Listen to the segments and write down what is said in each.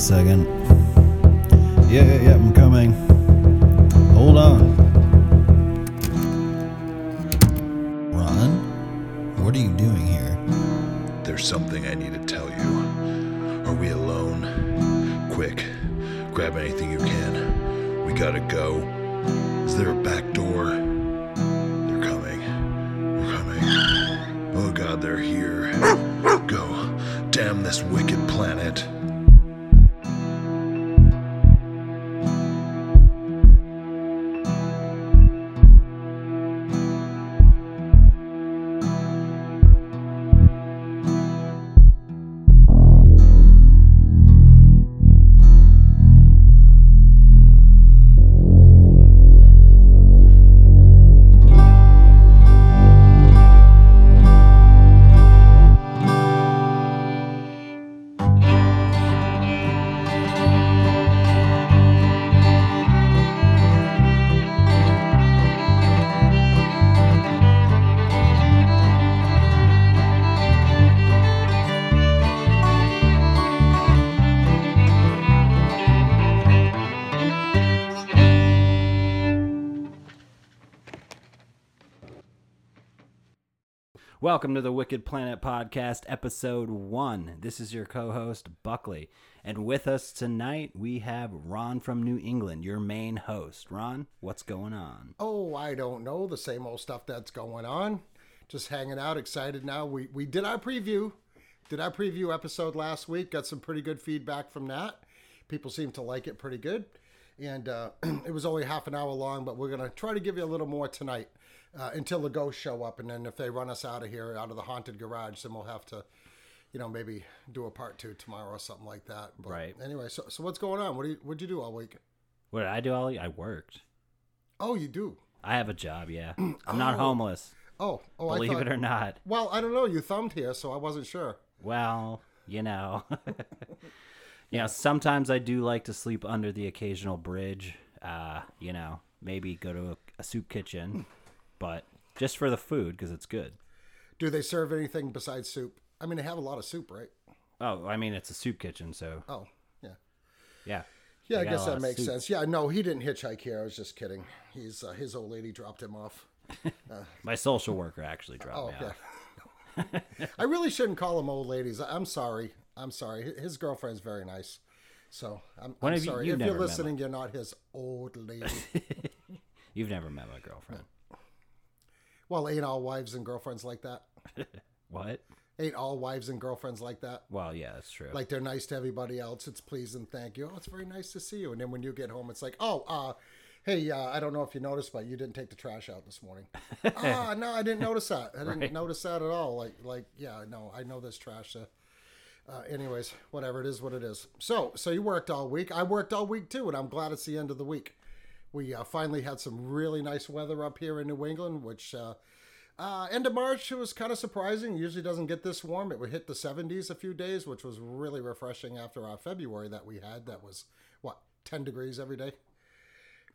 second. Yeah, yeah, yeah, I'm coming. Hold on. Ron? What are you doing here? There's something I need to tell you. Are we alone? Quick, grab anything you can. We gotta go. Is there a back door? They're coming. They're coming. Oh god, they're here. Go. Damn this wicked planet. Welcome to the Wicked Planet Podcast, episode one. This is your co host, Buckley. And with us tonight, we have Ron from New England, your main host. Ron, what's going on? Oh, I don't know. The same old stuff that's going on. Just hanging out, excited now. We we did our preview. Did our preview episode last week. Got some pretty good feedback from that. People seem to like it pretty good. And uh, it was only half an hour long, but we're going to try to give you a little more tonight uh, until the ghosts show up. And then if they run us out of here, out of the haunted garage, then we'll have to, you know, maybe do a part two tomorrow or something like that. But Right. Anyway, so, so what's going on? What do you, what'd you do all week? What did I do all I worked. Oh, you do? I have a job, yeah. I'm not homeless, Oh, oh, I believe thought, it or not. Well, I don't know. You thumbed here, so I wasn't sure. Well, you know. you know, sometimes I do like to sleep under the occasional bridge. Uh, you know, maybe go to a, a soup kitchen, but just for the food because it's good. Do they serve anything besides soup? I mean, they have a lot of soup, right? Oh, I mean, it's a soup kitchen, so Oh, yeah. yeah. Yeah, They I got a guess lot that of makes soup. sense. Yeah, no, he didn't hitchhike here. I was just kidding. He's uh, his old lady dropped him off. My social worker actually dropped Oh, me yeah. off. I really shouldn't call them old ladies. I- I'm sorry. I'm sorry. Hi- His girlfriend's very nice. So I'm, I'm you- sorry. you've if you're met listening, you're not his old lady. You've never met my girlfriend. Well, ain't all wives and girlfriends like that? What? Ain't all wives and girlfriends like that? Well, yeah, that's true. like they're nice to everybody else. It's please and thank you. Oh, it's very nice to see you. And then when you get home, it's like, oh, uh, hey, uh, I don't know if you noticed, but you didn't take the trash out this morning. ah, no, I didn't notice that. I didn't Right. notice that at all. Like, like, yeah, no, I know this trash. Uh, uh, anyways, whatever it is, what it is. So, so you worked all week. I worked all week too, and I'm glad it's the end of the week. We uh, finally had some really nice weather up here in New England, which uh, uh, end of March, it was kind of surprising. It usually doesn't get this warm. It would hit the 70s a few days, which was really refreshing after our February that we had. That was, what, 10 degrees every day?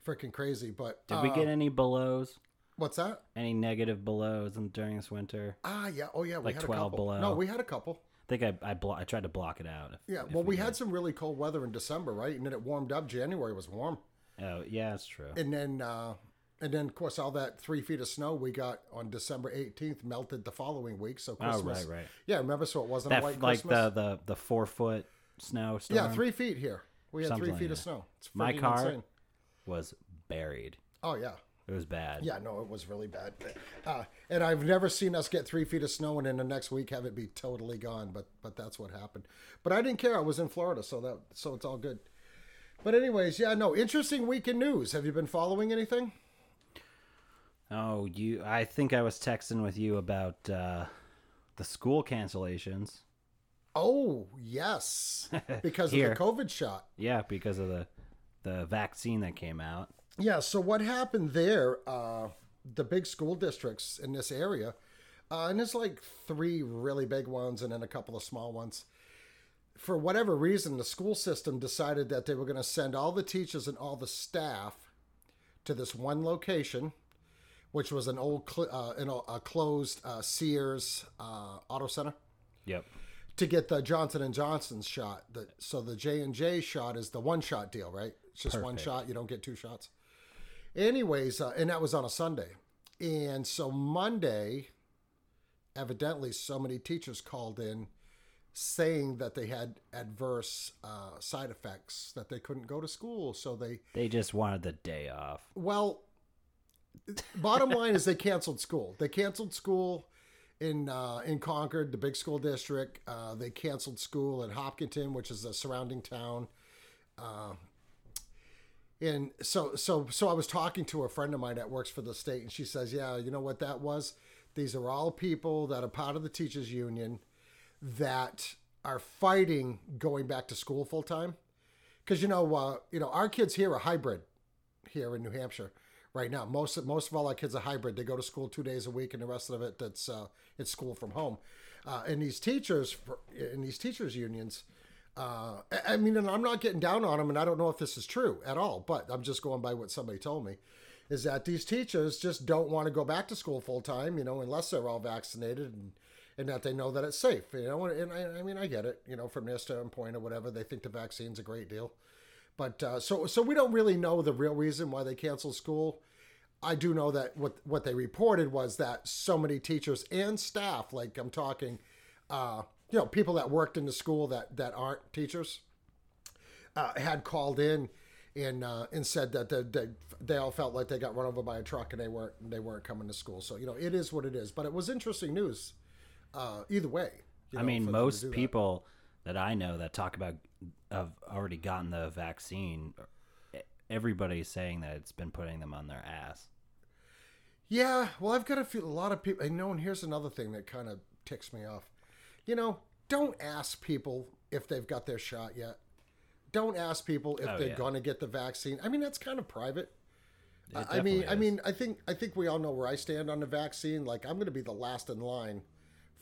Freaking crazy. But Did we uh, get any belows? what's that? Any negative belows in, during this winter? Ah, yeah. Oh, yeah. We Like had a 12 couple. below. No, we had a couple. I think I I, blo- I tried to block it out. if- Yeah. if Well, we, did. had some really cold weather in December, right? And then it warmed up. January was warm. Oh, yeah, that's true. And then, uh, and then, of course, all that three feet of snow we got on December 18th melted the following week. So Oh, right, right. Yeah, remember? So it wasn't That a white like Christmas. the the the four foot snow storm. Yeah, three feet here. We had Something three like feet of snow. It's My car insane. was buried. Oh yeah, It was bad. yeah. No, it was really bad. Uh, and I've never seen us get three feet of snow and in the next week have it be totally gone. But but that's what happened. But I didn't care. I was in Florida, so that so it's all good. But anyways, yeah. No, interesting week in news. Have you been following anything? Oh, you. I think I was texting with you about uh, the school cancellations. Oh yes, because of the COVID shot. Yeah, because of the the vaccine that came out. Yeah. So what happened there? Uh, the big school districts in this area, uh, and it's like three really big ones and then a couple of small ones. For whatever reason, the school system decided that they were going to send all the teachers and all the staff to this one location, which was an old, cl- uh, an, a closed uh, Sears uh, auto center Yep. to get the Johnson and Johnson shot. The, so the J and J shot is the one shot deal, right? It's just one shot. You don't get two shots. Anyways, uh, and that was on a Sunday, and so Monday, evidently, so many teachers called in saying that they had adverse uh, side effects that they couldn't go to school. So they They just wanted the day off. well, bottom line is they canceled school. They canceled school in uh, in Concord, the big school district. Uh, they canceled school in Hopkinton, which is a surrounding town. Uh, and so so so I was talking to a friend of mine that works for the state, and she says, "Yeah, you know what that was? These are all people that are part of the teachers union that are fighting going back to school full time." Because you know, uh, you know, our kids here are hybrid here in New Hampshire right now. Most most of all our kids are hybrid. They go to school two days a week, and the rest of it that's uh, it's school from home. Uh, and these teachers for, these teachers unions, uh, I- I mean, and I'm not getting down on them, and I don't know if this is true at all, but I'm just going by what somebody told me. Is that these teachers just don't want to go back to school full time, you know, unless they're all vaccinated and, and that they know that it's safe, you know. And I, I mean, I get it, you know, from their standpoint or whatever. They think the vaccine's a great deal. But uh, so so we don't really know the real reason why they canceled school. I do know that what what they reported was that so many teachers and staff, like I'm talking, uh, you know, people that worked in the school that that aren't teachers, uh, had called in and uh, and said that they, they they all felt like they got run over by a truck and they weren't they weren't coming to school. So you know, it is what it is. But it was interesting news. Uh, either way, I know, mean, for them to most that. people that I know that talk about have already gotten the vaccine. Everybody's saying that it's been putting them on their ass. Yeah, well, I've got a feel a lot of people. And know, and here's another thing that kind of ticks me off. You know, don't ask people if they've got their shot yet. Don't ask people if Oh, they're yeah. going to get the vaccine. I mean, that's kind of private. It I- I mean, definitely I mean, I think I think we all know where I stand on the vaccine. Like, I'm going to be the last in line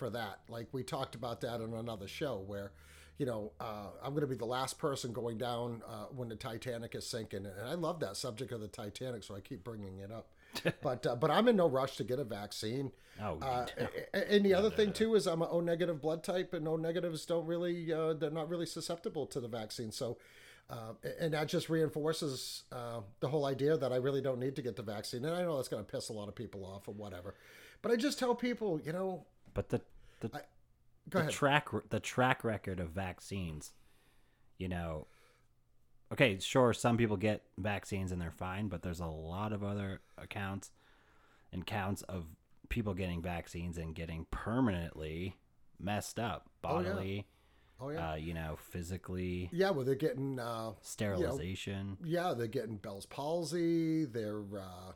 for that. Like we talked about that on another show, where you know uh, I'm going to be the last person going down uh, when the Titanic is sinking, and I love that subject of the Titanic, so I keep bringing it up. but uh, but I'm in no rush to get a vaccine. Oh, and the other thing too is I'm a O negative blood type, and O negatives don't really uh, they're not really susceptible to the vaccine. So, uh, and that just reinforces uh, the whole idea that I really don't need to get the vaccine. And I know that's going to piss a lot of people off or whatever, but I just tell people, you know, but the the, go the track the track record of vaccines, you know. Okay, sure, some people get vaccines and they're fine, but there's a lot of other accounts and counts of people getting vaccines and getting permanently messed up Oh, yeah. bodily, oh yeah, uh, you know, physically, yeah. Well, they're getting uh, sterilization. yeah, they're getting Bell's palsy. They're uh,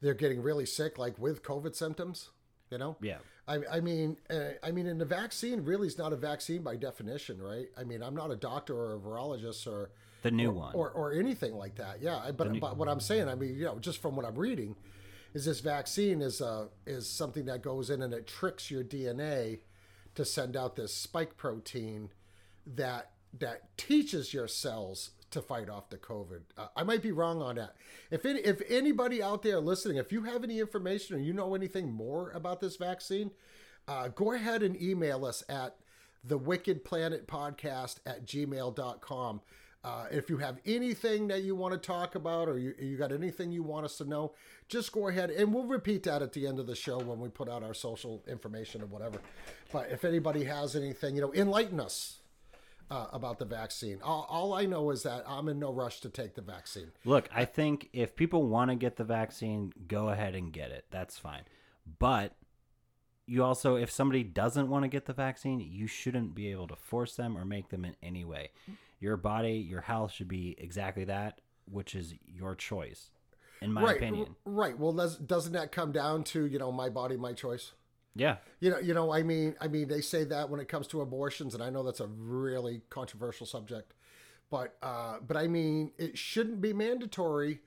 they're getting really sick, like with COVID symptoms. You know. Yeah. I, I mean, uh, I mean, and the vaccine really is not a vaccine by definition, right? I mean, I'm not a doctor or a virologist or The new or, one. or, or anything like that. Yeah, I- but but what I'm saying, I mean, you know, just from what I'm reading, is this vaccine is uh is something that goes in and it tricks your DNA to send out this spike protein that that teaches your cells to fight off the COVID. Uh, I might be wrong on that. If if anybody out there listening, if you have any information or you know anything more about this vaccine, uh, go ahead and email us at the Wicked Planet Podcast at gmail.com. Uh, if you have anything that you want to talk about or you, you got anything you want us to know, just go ahead and we'll repeat that at the end of the show when we put out our social information or whatever. But if anybody has anything, you know, enlighten us uh, about the vaccine. All, all I know is that I'm in no rush to take the vaccine. Look, I think if people want to get the vaccine, go ahead and get it. That's fine. But you also, if somebody doesn't want to get the vaccine, you shouldn't be able to force them or make them in any way. Your body, your health should be exactly that, which is your choice, in my right, opinion. right. Well, does, doesn't that come down to you know my body, my choice? Yeah. You know, you know. I mean, I mean, they say that when it comes to abortions, and I know that's a really controversial subject, but uh, but I mean, it shouldn't be mandatory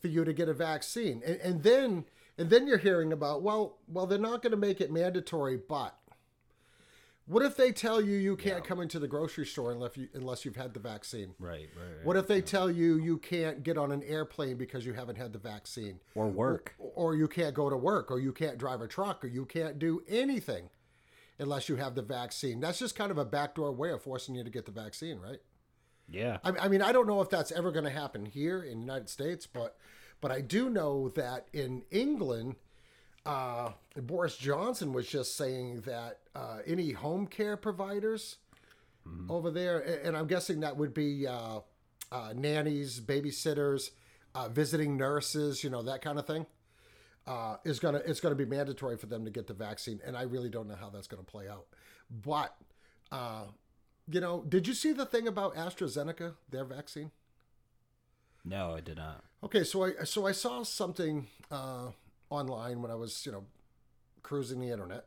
for you to get a vaccine, and, and then and then you're hearing about well, well, they're not going to make it mandatory, but what if they tell you you can't come into the grocery store unless you unless you've had the vaccine? Right, right, right. What if they tell you you can't get on an airplane because you haven't had the vaccine? Or work. or you can't go to work or you can't drive a truck or you can't do anything unless you have the vaccine. That's just kind of a backdoor way of forcing you to get the vaccine, right? Yeah. I, I mean, I don't know if that's ever going to happen here in the United States, but but I do know that in England, uh, Boris Johnson was just saying that uh, any home care providers over there, and I'm guessing that would be uh, uh, nannies, babysitters, uh, visiting nurses, you know, that kind of thing. Uh, is gonna it's gonna be mandatory for them to get the vaccine, and I really don't know how that's gonna play out. But uh, you know, did you see the thing about AstraZeneca, their vaccine? No, I did not. Okay, so I so I saw something uh, online when I was you know cruising the internet,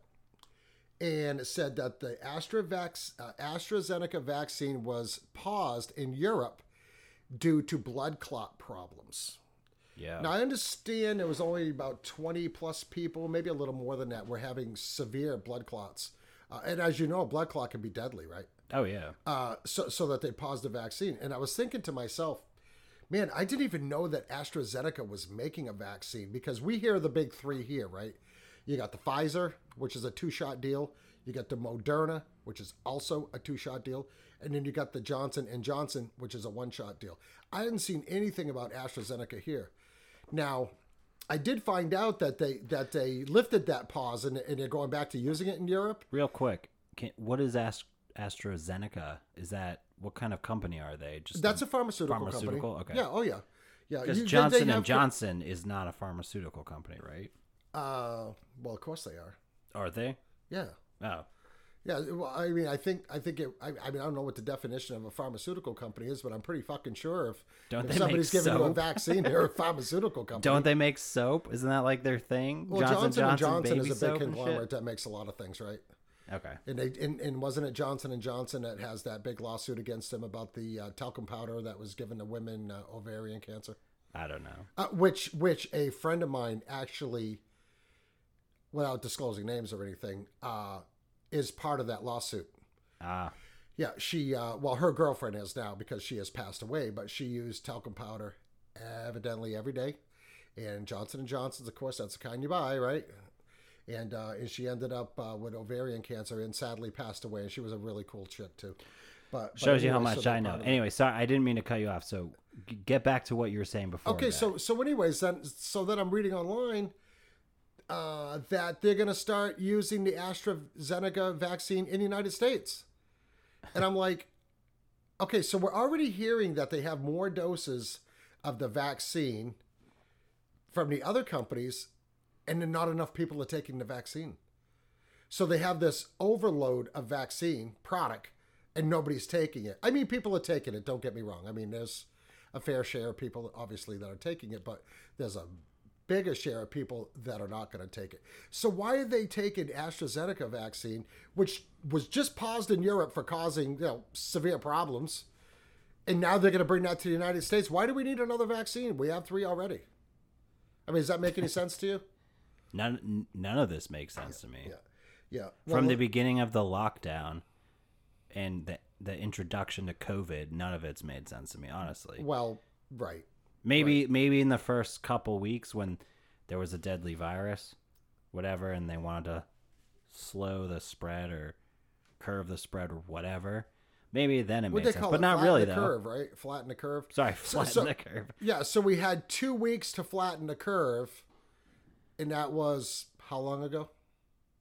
and it said that the AstraVax, uh, AstraZeneca vaccine was paused in Europe due to blood clot problems. Yeah. Now I understand there was only about twenty plus people, maybe a little more than that, were having severe blood clots, uh, and as you know, a blood clot can be deadly, right? oh yeah. uh, so so that they paused the vaccine. And I was thinking to myself, man, I didn't even know that AstraZeneca was making a vaccine because we hear the big three here, right? You got the Pfizer, which is a two-shot deal. You got the Moderna, which is also a two-shot deal, and then you got the Johnson and Johnson, which is a one-shot deal. I hadn't seen anything about AstraZeneca here. Now, I did find out that they that they lifted that pause and, and they're going back to using it in Europe. Real quick, can, what is Ast- AstraZeneca? Is that what kind of company are they? Just That's a pharmaceutical, Pharmaceutical? company. Okay. Yeah. Oh yeah. Yeah. because Johnson and Johnson is not a pharmaceutical company, right? Uh, well, of course they are. Are they? Yeah. Oh, Yeah. Well, I mean, I think I think it. I, I mean, I don't know what the definition of a pharmaceutical company is, but I'm pretty fucking sure if, if somebody's giving you a vaccine, they're a pharmaceutical company. don't they make soap? Isn't that like their thing? Well, Johnson, and Johnson baby is a big conglomerate that makes a lot of things, right? Okay. And they and, and wasn't it Johnson and Johnson that has that big lawsuit against them about the uh, talcum powder that was given to women uh, ovarian cancer? I don't know. uh, which which a friend of mine actually, without disclosing names or anything, uh, is part of that lawsuit. Ah, Yeah, she uh, well, her girlfriend is now because she has passed away, but she used talcum powder evidently every day, and Johnson and Johnson's, of course, that's the kind you buy, right? And uh, and she ended up uh, with ovarian cancer and sadly passed away. And she was a really cool chick too. But, but shows you how anyway, so much I know. part of it. Anyway, sorry, I didn't mean to cut you off. So g- get back to what you were saying before. Okay, that. so so anyways, then so then I'm reading online uh, that they're going to start using the AstraZeneca vaccine in the United States, and I'm like, okay, so we're already hearing that they have more doses of the vaccine from the other companies, and then not enough people are taking the vaccine. So they have this overload of vaccine product, and nobody's taking it. I mean, people are taking it. Don't get me wrong. I mean, there's a fair share of people, obviously, that are taking it, but there's a bigger share of people that are not going to take it. So why are they taking AstraZeneca vaccine, which was just paused in Europe for causing you know severe problems, and now they're going to bring that to the United States? Why do we need another vaccine? We have three already. I mean, does that make any sense to you? None none of this makes sense to me. Yeah. Yeah. From the beginning of the lockdown and the the introduction to COVID, none of it's made sense to me, honestly. well, right. Maybe maybe in the first couple weeks when there was a deadly virus, whatever, and they wanted to slow the spread or curve the spread or whatever. Maybe then it What made sense, but not really the though. curve, right? Flatten the curve. Sorry, So- flatten so- the curve. Yeah, so we had two weeks to flatten the curve, and that was how long ago?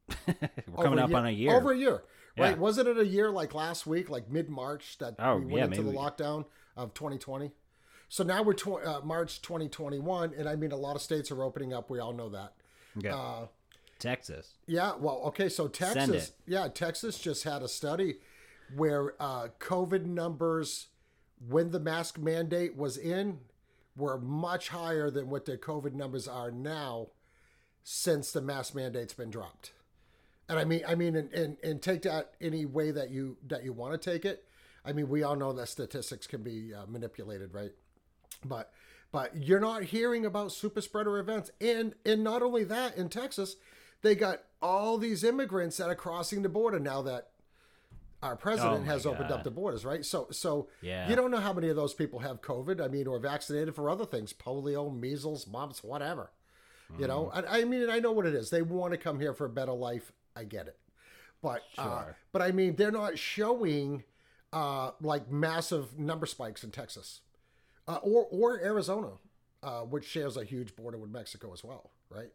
We're coming up on a year. Over a year, right? Yeah. Wasn't it a year like last week, like mid March, that Oh, we went yeah, into the lockdown of 2020? So now we're tw- uh, March 2021, and I mean, a lot of states are opening up. We all know that. Okay. Uh, Texas. Yeah, well, okay, so Texas, yeah, Texas just had a study where uh, COVID numbers when the mask mandate was in were much higher than what the COVID numbers are now since the mask mandate's been dropped. And I mean, I mean, and, and, and take that any way that you that you want to take it. I mean, we all know that statistics can be uh, manipulated, right? but but you're not hearing about super spreader events and and not only that in texas they got all these immigrants that are crossing the border now that our president Oh has opened up the borders right so so Yeah. you don't know how many of those people have covid i mean or vaccinated for other things polio measles mumps whatever you know Mm-hmm. I, I mean i know what it is they want to come here for a better life i get it But uh, Sure. but I mean, they're not showing uh, like massive number spikes in Texas uh, or or Arizona, uh, which shares a huge border with Mexico as well, right?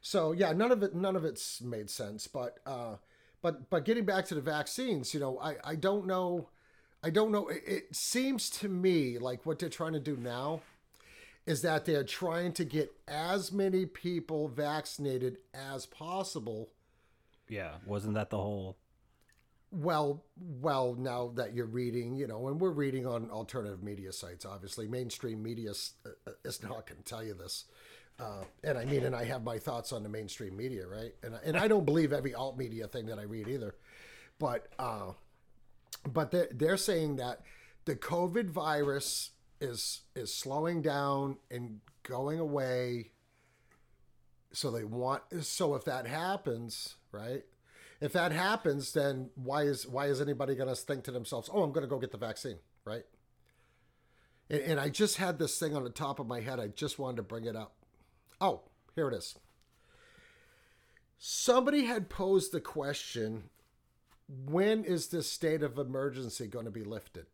So yeah, none of it none of it's made sense. But uh, but but getting back to the vaccines, you know, I I don't know, I don't know. It, it seems to me like what they're trying to do now is that they're trying to get as many people vaccinated as possible. Yeah, wasn't that the whole? well well now that you're reading you know and we're reading on alternative media sites obviously. Mainstream media is, uh, is not going to tell you this. Uh, and i mean and i have my thoughts on the mainstream media right? And, I- and i don't believe every alt media thing that i read either. But uh, but they're, they're saying that the covid virus is is slowing down and going away. So they want so if that happens right? If that happens then why is why is anybody going to think to themselves oh i'm going to go get the vaccine right? And, and i just had this thing on the top of my head. I just wanted to bring it up. Oh here it is. Somebody had posed the question when is this state of emergency going to be lifted?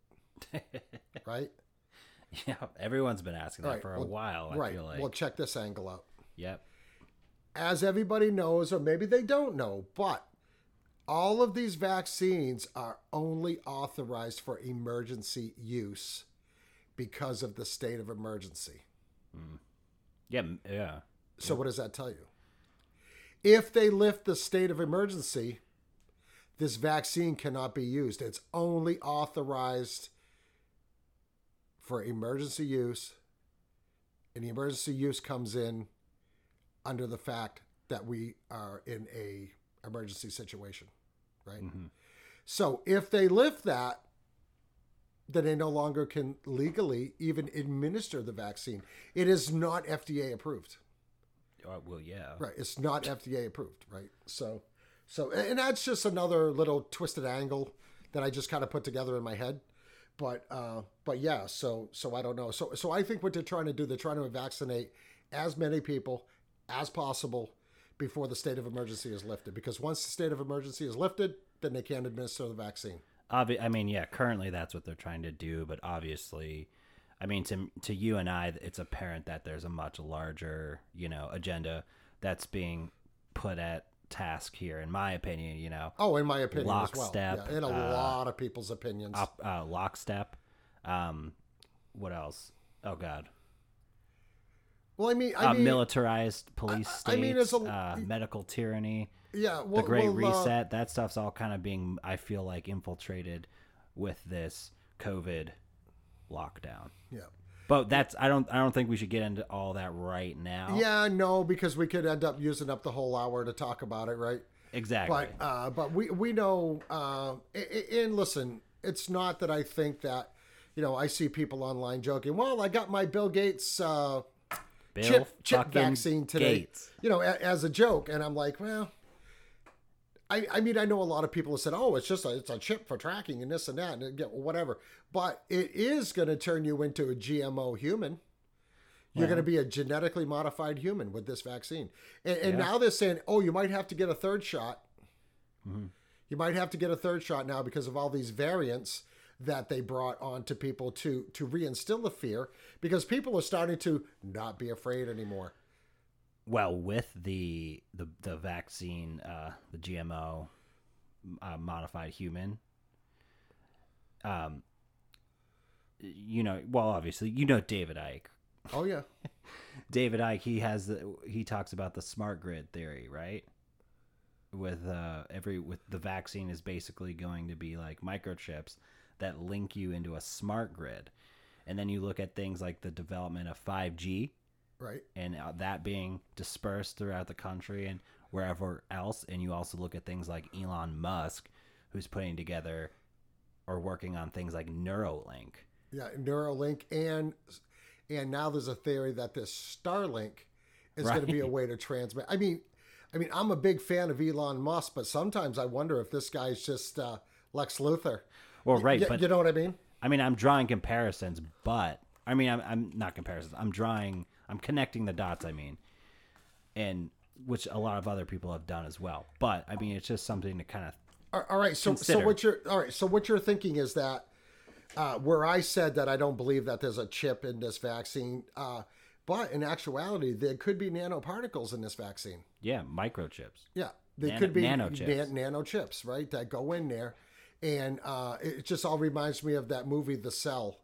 Right Yeah, everyone's been asking that Right, for a well, while. I right feel like. well check this angle out yep. as everybody knows, or maybe they don't know, but all of these vaccines are only authorized for emergency use because of the state of emergency. Hmm. Yeah. Yeah. So, what does that tell you? If they lift the state of emergency, this vaccine cannot be used. It's only authorized for emergency use, and the emergency use comes in under the fact that we are in a emergency situation, right? So if they lift that, then they no longer can legally even administer the vaccine. It is not FDA approved. Uh, well, yeah. Right. It's not FDA approved, right? So so and that's just another little twisted angle that I just kind of put together in my head. But uh but yeah, so so I don't know. So so I think what they're trying to do, they're trying to vaccinate as many people as possible before the state of emergency is lifted. Because once the state of emergency is lifted, then they can't administer the vaccine. Obvi- I mean, yeah. Currently, that's what they're trying to do, but obviously, I mean, to to you and I, it's apparent that there's a much larger, you know, agenda that's being put at task here. In my opinion, you know, Oh, in my opinion as well. Lockstep, Yeah, in a uh, lot of people's opinions. op, uh, lockstep. Um, what else? Oh God, well, I mean, I uh, mean, militarized police I states, mean, it's a- uh, medical tyranny. yeah, well, the Great well, uh, Reset, that stuff's all kind of being, I feel like, infiltrated with this COVID lockdown. yeah. But that's I don't I don't think we should get into all that right now. Yeah, no, because we could end up using up the whole hour to talk about it, right? exactly. But uh, but we we know, uh, and listen, it's not that I think that, you know, I see people online joking. Well, I got my Bill Gates uh, Bill chip chip vaccine today, Gates. you know, a, as a joke, and I'm like, well. I, I mean, I know a lot of people have said, "Oh, it's just a, it's a chip for tracking and this and that and whatever," but it is going to turn you into a GMO human. You're going to be a genetically modified human with this vaccine. And, and now they're saying, oh, you might have to get a third shot. Mm-hmm. You might have to get a third shot now because of all these variants that they brought on to people to to reinstill the fear because people are starting to not be afraid anymore. Well, with the the the vaccine, uh, the GMO uh, modified human, um, you know, well, obviously, you know David Icke Oh yeah. David Icke he has the he talks about the smart grid theory, right? With uh every with the vaccine is basically going to be like microchips that link you into a smart grid. And then you look at things like the development of 5G Right. and uh, that being dispersed throughout the country and wherever else and you also look at things like Elon Musk who's putting together or working on things like Neuralink. Yeah, Neuralink and and now there's a theory that this Starlink is going to be a way to transmit. I mean, I mean, I'm a big fan of Elon Musk, but sometimes I wonder if this guy's just uh, Lex Luthor. Well, right, Y- but you know what I mean? I mean, I'm drawing comparisons, but I mean, I'm, I'm not comparisons. I'm drawing, I'm connecting the dots. I mean, and which a lot of other people have done as well. But I mean, it's just something to kind of All- right. So, so what you're all right. So what you're thinking is that uh, where I said that I don't believe that there's a chip in this vaccine, uh, but in actuality, there could be nanoparticles in this vaccine. yeah, microchips. Yeah, they Nano- could be nanochips. nan- nano chips, right? That go in there, and uh, it just all reminds me of that movie, The Cell,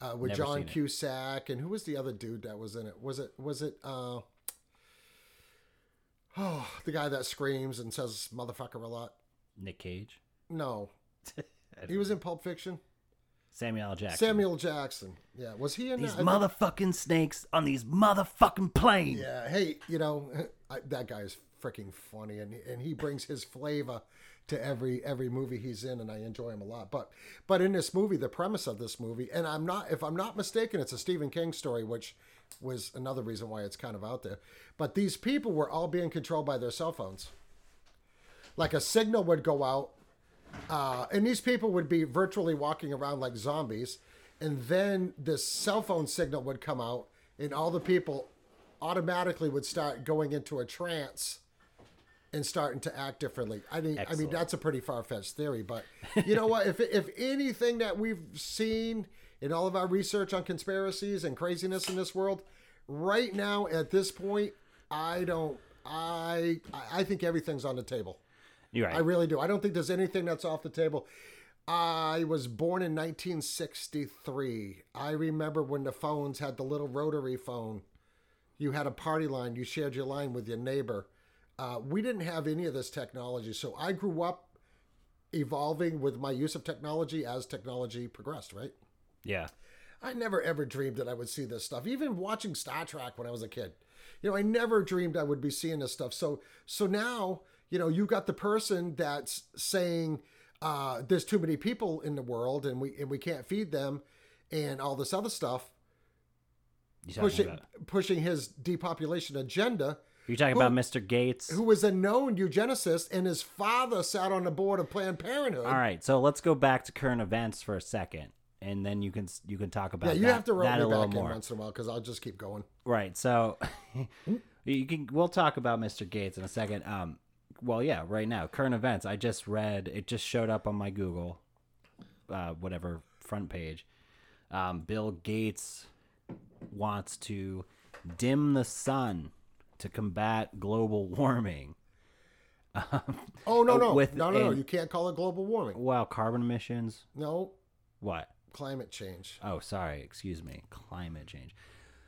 uh, with Never John. Cusack and who was the other dude that was in it? Was it was it? Uh, oh, the guy that screams and says "motherfucker" a lot. Nick Cage, No, he was in Pulp Fiction. Samuel L. Jackson. Samuel Jackson. Yeah, was he in These that? Motherfucking snakes on these motherfucking planes. Yeah, hey, you know I, that guy is freaking funny, and and he brings his flavor to every every movie he's in, and I enjoy him a lot. But but in this movie, the premise of this movie, and I'm not if I'm not mistaken, it's a Stephen King story, which was another reason why it's kind of out there. But these people were all being controlled by their cell phones. Like a signal would go out, uh, and these people would be virtually walking around like zombies, and then this cell phone signal would come out, and all the people automatically would start going into a trance and starting to act differently. I mean, I mean that's a pretty far fetched theory, but you know what? If if anything that we've seen in all of our research on conspiracies and craziness in this world, right now at this point, I don't. I I I think everything's on the table. You're right. I really do. I don't think there's anything that's off the table. I was born in 1963. I remember when the phones had the little rotary phone. You had a party line. You shared your line with your neighbor. Uh, we didn't have any of this technology, so I grew up evolving with my use of technology as technology progressed. Right. yeah. I never ever dreamed that I would see this stuff. Even watching Star Trek when I was a kid, you know, I never dreamed I would be seeing this stuff. So, so now, you know, you got the person that's saying uh, there's too many people in the world and we and we can't feed them, and all this other stuff, pushing pushing his depopulation agenda. You talking who- about Mr. Gates? Who was a known eugenicist, and his father sat on the board of Planned Parenthood. All right, so let's go back to current events for a second, and then you can you can talk about Yeah, you that, have to that me a little back in more. once in a while because I'll just keep going. Right. So you can we'll talk about Mr. Gates in a second. Um well yeah, right now, current events. I just read it just showed up on my Google uh whatever front page. Um Bill Gates wants to dim the sun to combat global warming. Oh no, no, With- no, no, no! You can't call it global warming. Wow, carbon emissions. No, What? climate change. Oh, sorry, excuse me. Climate change.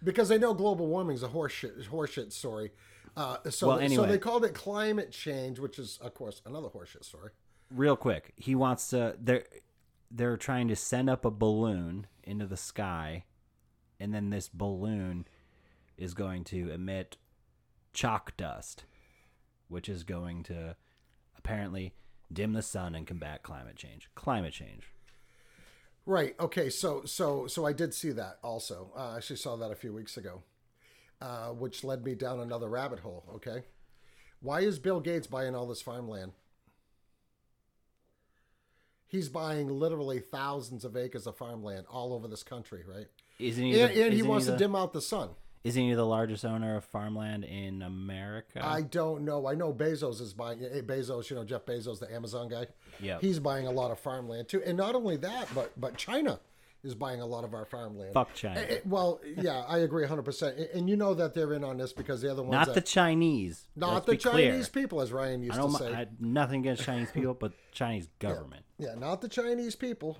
because they know global warming is a horseshit horseshit story. Uh, so, Well, so they called it climate change, which is of course another horseshit story. real quick he wants to they're they're trying to send up a balloon into the sky and then this balloon is going to emit chalk dust which is going to apparently dim the sun and combat climate change climate change Right. Okay. So so so I did see that also. Uh, I actually saw that a few weeks ago, uh, which led me down another rabbit hole. Okay. Why is Bill Gates buying all this farmland? He's buying literally thousands of acres of farmland all over this country, right? isn't he And, the, and he isn't wants the, to dim out the sun. Isn't he the largest owner of farmland in america I don't know. I know Bezos is buying. Bezos, you know Jeff Bezos, the Amazon guy. Yeah, He's buying a lot of farmland too, and not only that, but but China is buying a lot of our farmland. fuck china Eh, eh, Well, yeah, I agree 100. percent And you know that they're in on this because they're the ones not that, the chinese not the be clear. Chinese people, as Ryan used to say. I nothing against chinese people but chinese government Yeah, not the Chinese people.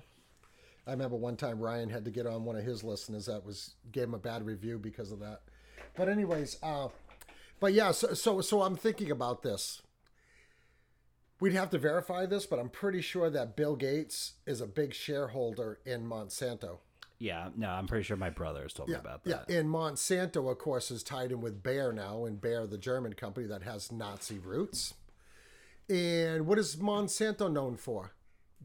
I remember one time Ryan had to get on one of his listeners that was gave him a bad review because of that. But anyways, uh, but yeah, so so so I'm thinking about this. We'd have to verify this, but I'm pretty sure that Bill Gates is a big shareholder in Monsanto. Yeah, no, I'm pretty sure my brother has told me about that. Yeah, and Monsanto, of course, is tied in with Bayer now, and Bayer, the German company that has Nazi roots. And what is Monsanto known for?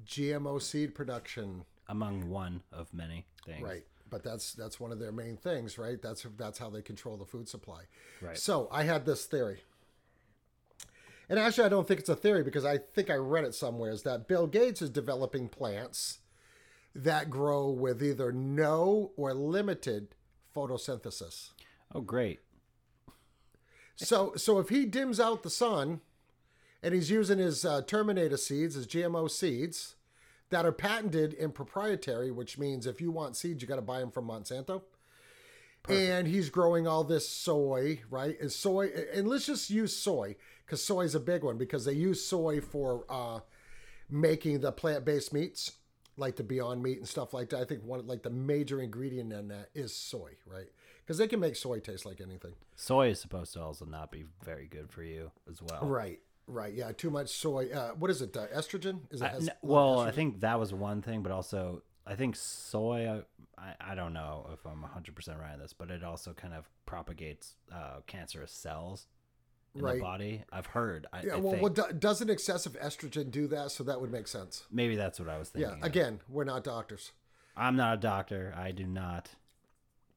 GMO seed production. Among one of many things. Right. But that's that's one of their main things, right? That's that's how they control the food supply. Right. So I had this theory. And actually I don't think it's a theory because I think I read it somewhere is that Bill Gates is developing plants that grow with either no or limited photosynthesis. Oh, great. so so if he dims out the sun, and he's using his uh, Terminator seeds, his GMO seeds, that are patented and proprietary, which means if you want seeds, you got to buy them from Monsanto. And he's growing all this soy, right? Is soy, and let's just use soy because soy is a big one because they use soy for uh, making the plant-based meats, like the Beyond Meat and stuff like that. I think one like the major ingredient in that is soy, right? Because they can make soy taste like anything. Soy is supposed to also not be very good for you as well. Right, right, yeah. Too much soy. Uh, what is it? Uh, estrogen? Is it? I- has n- a lot of well, I think that was one thing, but also I think soy. I, I don't know if I'm 100 percent right on this, but it also kind of propagates uh, cancerous cells in Right. the body. I've heard. I, Yeah, I well, well, doesn't excessive estrogen do that? So that would make sense. maybe that's what I was thinking. Yeah. of. Again, we're not doctors. I'm not a doctor. I do not.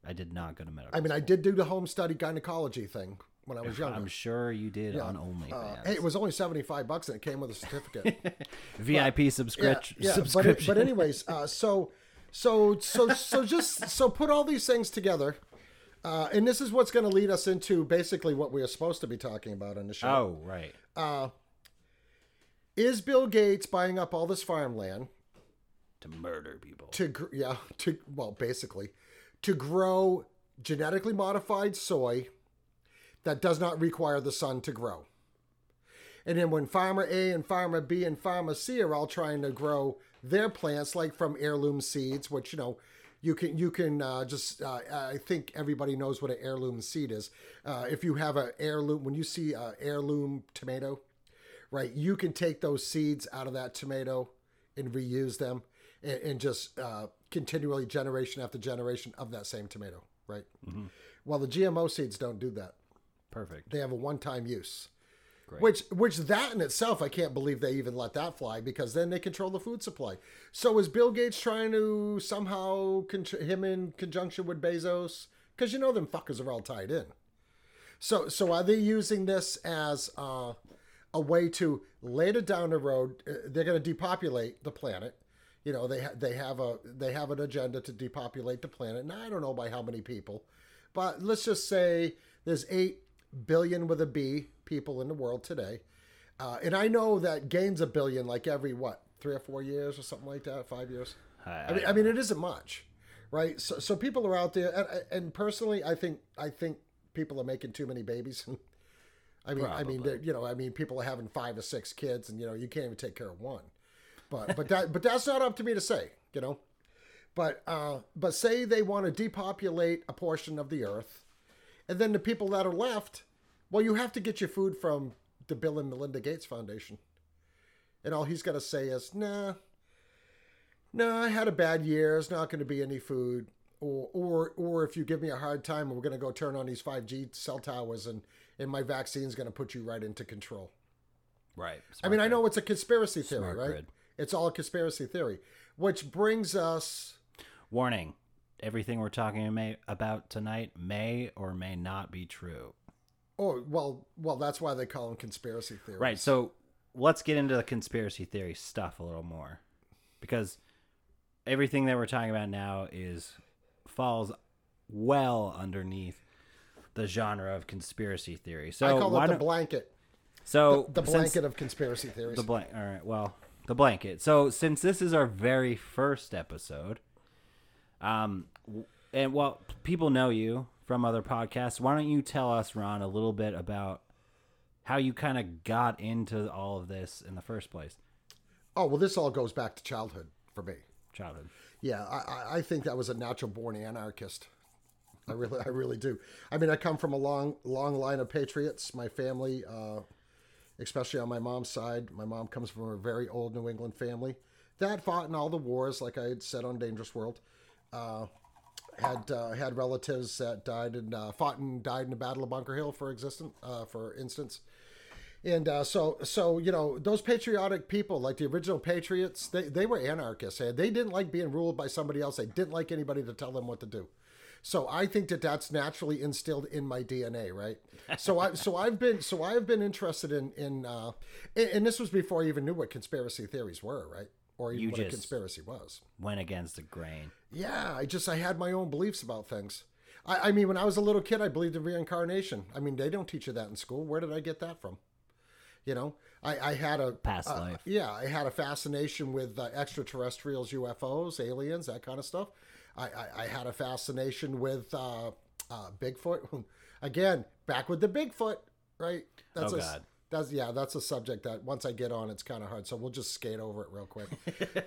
I did not go to medical. I mean, I did do the home study gynecology thing when I was younger. I'm sure you did on Uh, OnlyFans. hey, it was only seventy five bucks and it came with a certificate. VIP yeah, subscription. yeah. But, it- subscription. but anyways, uh, so so so so just so put all these things together. Uh, and this is what's going to lead us into basically what we are supposed to be talking about on the show. oh right. Is Bill Gates buying up all this farmland To murder people. to gr- yeah to well basically to grow genetically modified soy that does not require the sun to grow and then when farmer a and farmer b and farmer c are all trying to grow their plants like from heirloom seeds which you know you can you can uh, just uh, i think everybody knows what an heirloom seed is uh, if you have an heirloom when you see a heirloom tomato right? You can take those seeds out of that tomato and reuse them and, and just uh, continually generation after generation of that same tomato, right? Well, the GMO seeds don't do that. Perfect. They have a one-time use. Great. Which, which that in itself, I can't believe they even let that fly because then they control the food supply. So is Bill Gates trying to somehow him in conjunction with Bezos? Because you know them fuckers are all tied in. So, so are they using this as uh, a way to later down the road? Uh, they're going to depopulate the planet. You know, they ha- they have a they have an agenda to depopulate the planet. Now I don't know by how many people, but let's just say there's eight billion with a B people in the world today, uh, and I know that gains a billion like every what three or four years or something like that, five years. I- I mean, I mean, it isn't much, right? So, so people are out there, and, and personally, I think I think people are making too many babies. I mean, I mean, you know, I mean, people are having five or six kids, and you know, you can't even take care of one. But but that but that's not up to me to say, you know. But uh, but say they want to depopulate a portion of the earth, and then the people that are left, well, you have to get your food from the Bill and Melinda Gates Foundation, and all he's got to say is, nah, no, I had a bad year. There's not going to be any food. Or, or, or if you give me a hard time, we're going to go turn on these 5G cell towers and, and my vaccine's going to put you right into control. right. I mean, I know it's a conspiracy theory, Smart right? grid. It's all a conspiracy theory, which brings us. Warning: Everything we're talking about tonight may or may not be true. Oh well, well, that's why they call them conspiracy theories. Right. So let's get into the conspiracy theory stuff a little more, because everything that we're talking about now is falls well underneath the genre of conspiracy theory. So I call it the blanket. so The since- blanket of conspiracy theories. The blank. All right. Well, the blanket. So since this is our very first episode, um, and well, people know you from other podcasts. Why don't you tell us, Ron, a little bit about how you kind of got into all of this in the first place? oh well, this all goes back to childhood for me. Childhood. Yeah, I, I- think that was a natural born anarchist. I really, I really do. I mean, I come from a long, long line of patriots. My family, uh, especially on my mom's side, my mom comes from a very old New England family that fought in all the wars, like I had said on Dangerous World. Uh, had uh, had relatives that died and uh, fought and died in the Battle of Bunker Hill, for existence, uh, for instance. And uh, so, so you know, those patriotic people, like the original patriots, they, they were anarchists. and They didn't like being ruled by somebody else. They didn't like anybody to tell them what to do. So I think that that's naturally instilled in my DNA, right? So I, so I've been, so I've been interested in, in, uh, and, and this was before I even knew what conspiracy theories were, right? Or even You what a conspiracy was. Went against the grain. Yeah, I just I had my own beliefs about things. I, I mean, when I was a little kid, I believed in reincarnation. I mean, they don't teach you that in school. Where did I get that from? You know, I, I had a Past uh, life. Yeah, I had a fascination with uh, extraterrestrials, UFOs, aliens, that kind of stuff. I, I, I had a fascination with uh, uh, Bigfoot. Again, back with the Bigfoot, right? That's Oh, a, God. That's yeah, that's a subject that once I get on, it's kind of hard. So we'll just skate over it real quick.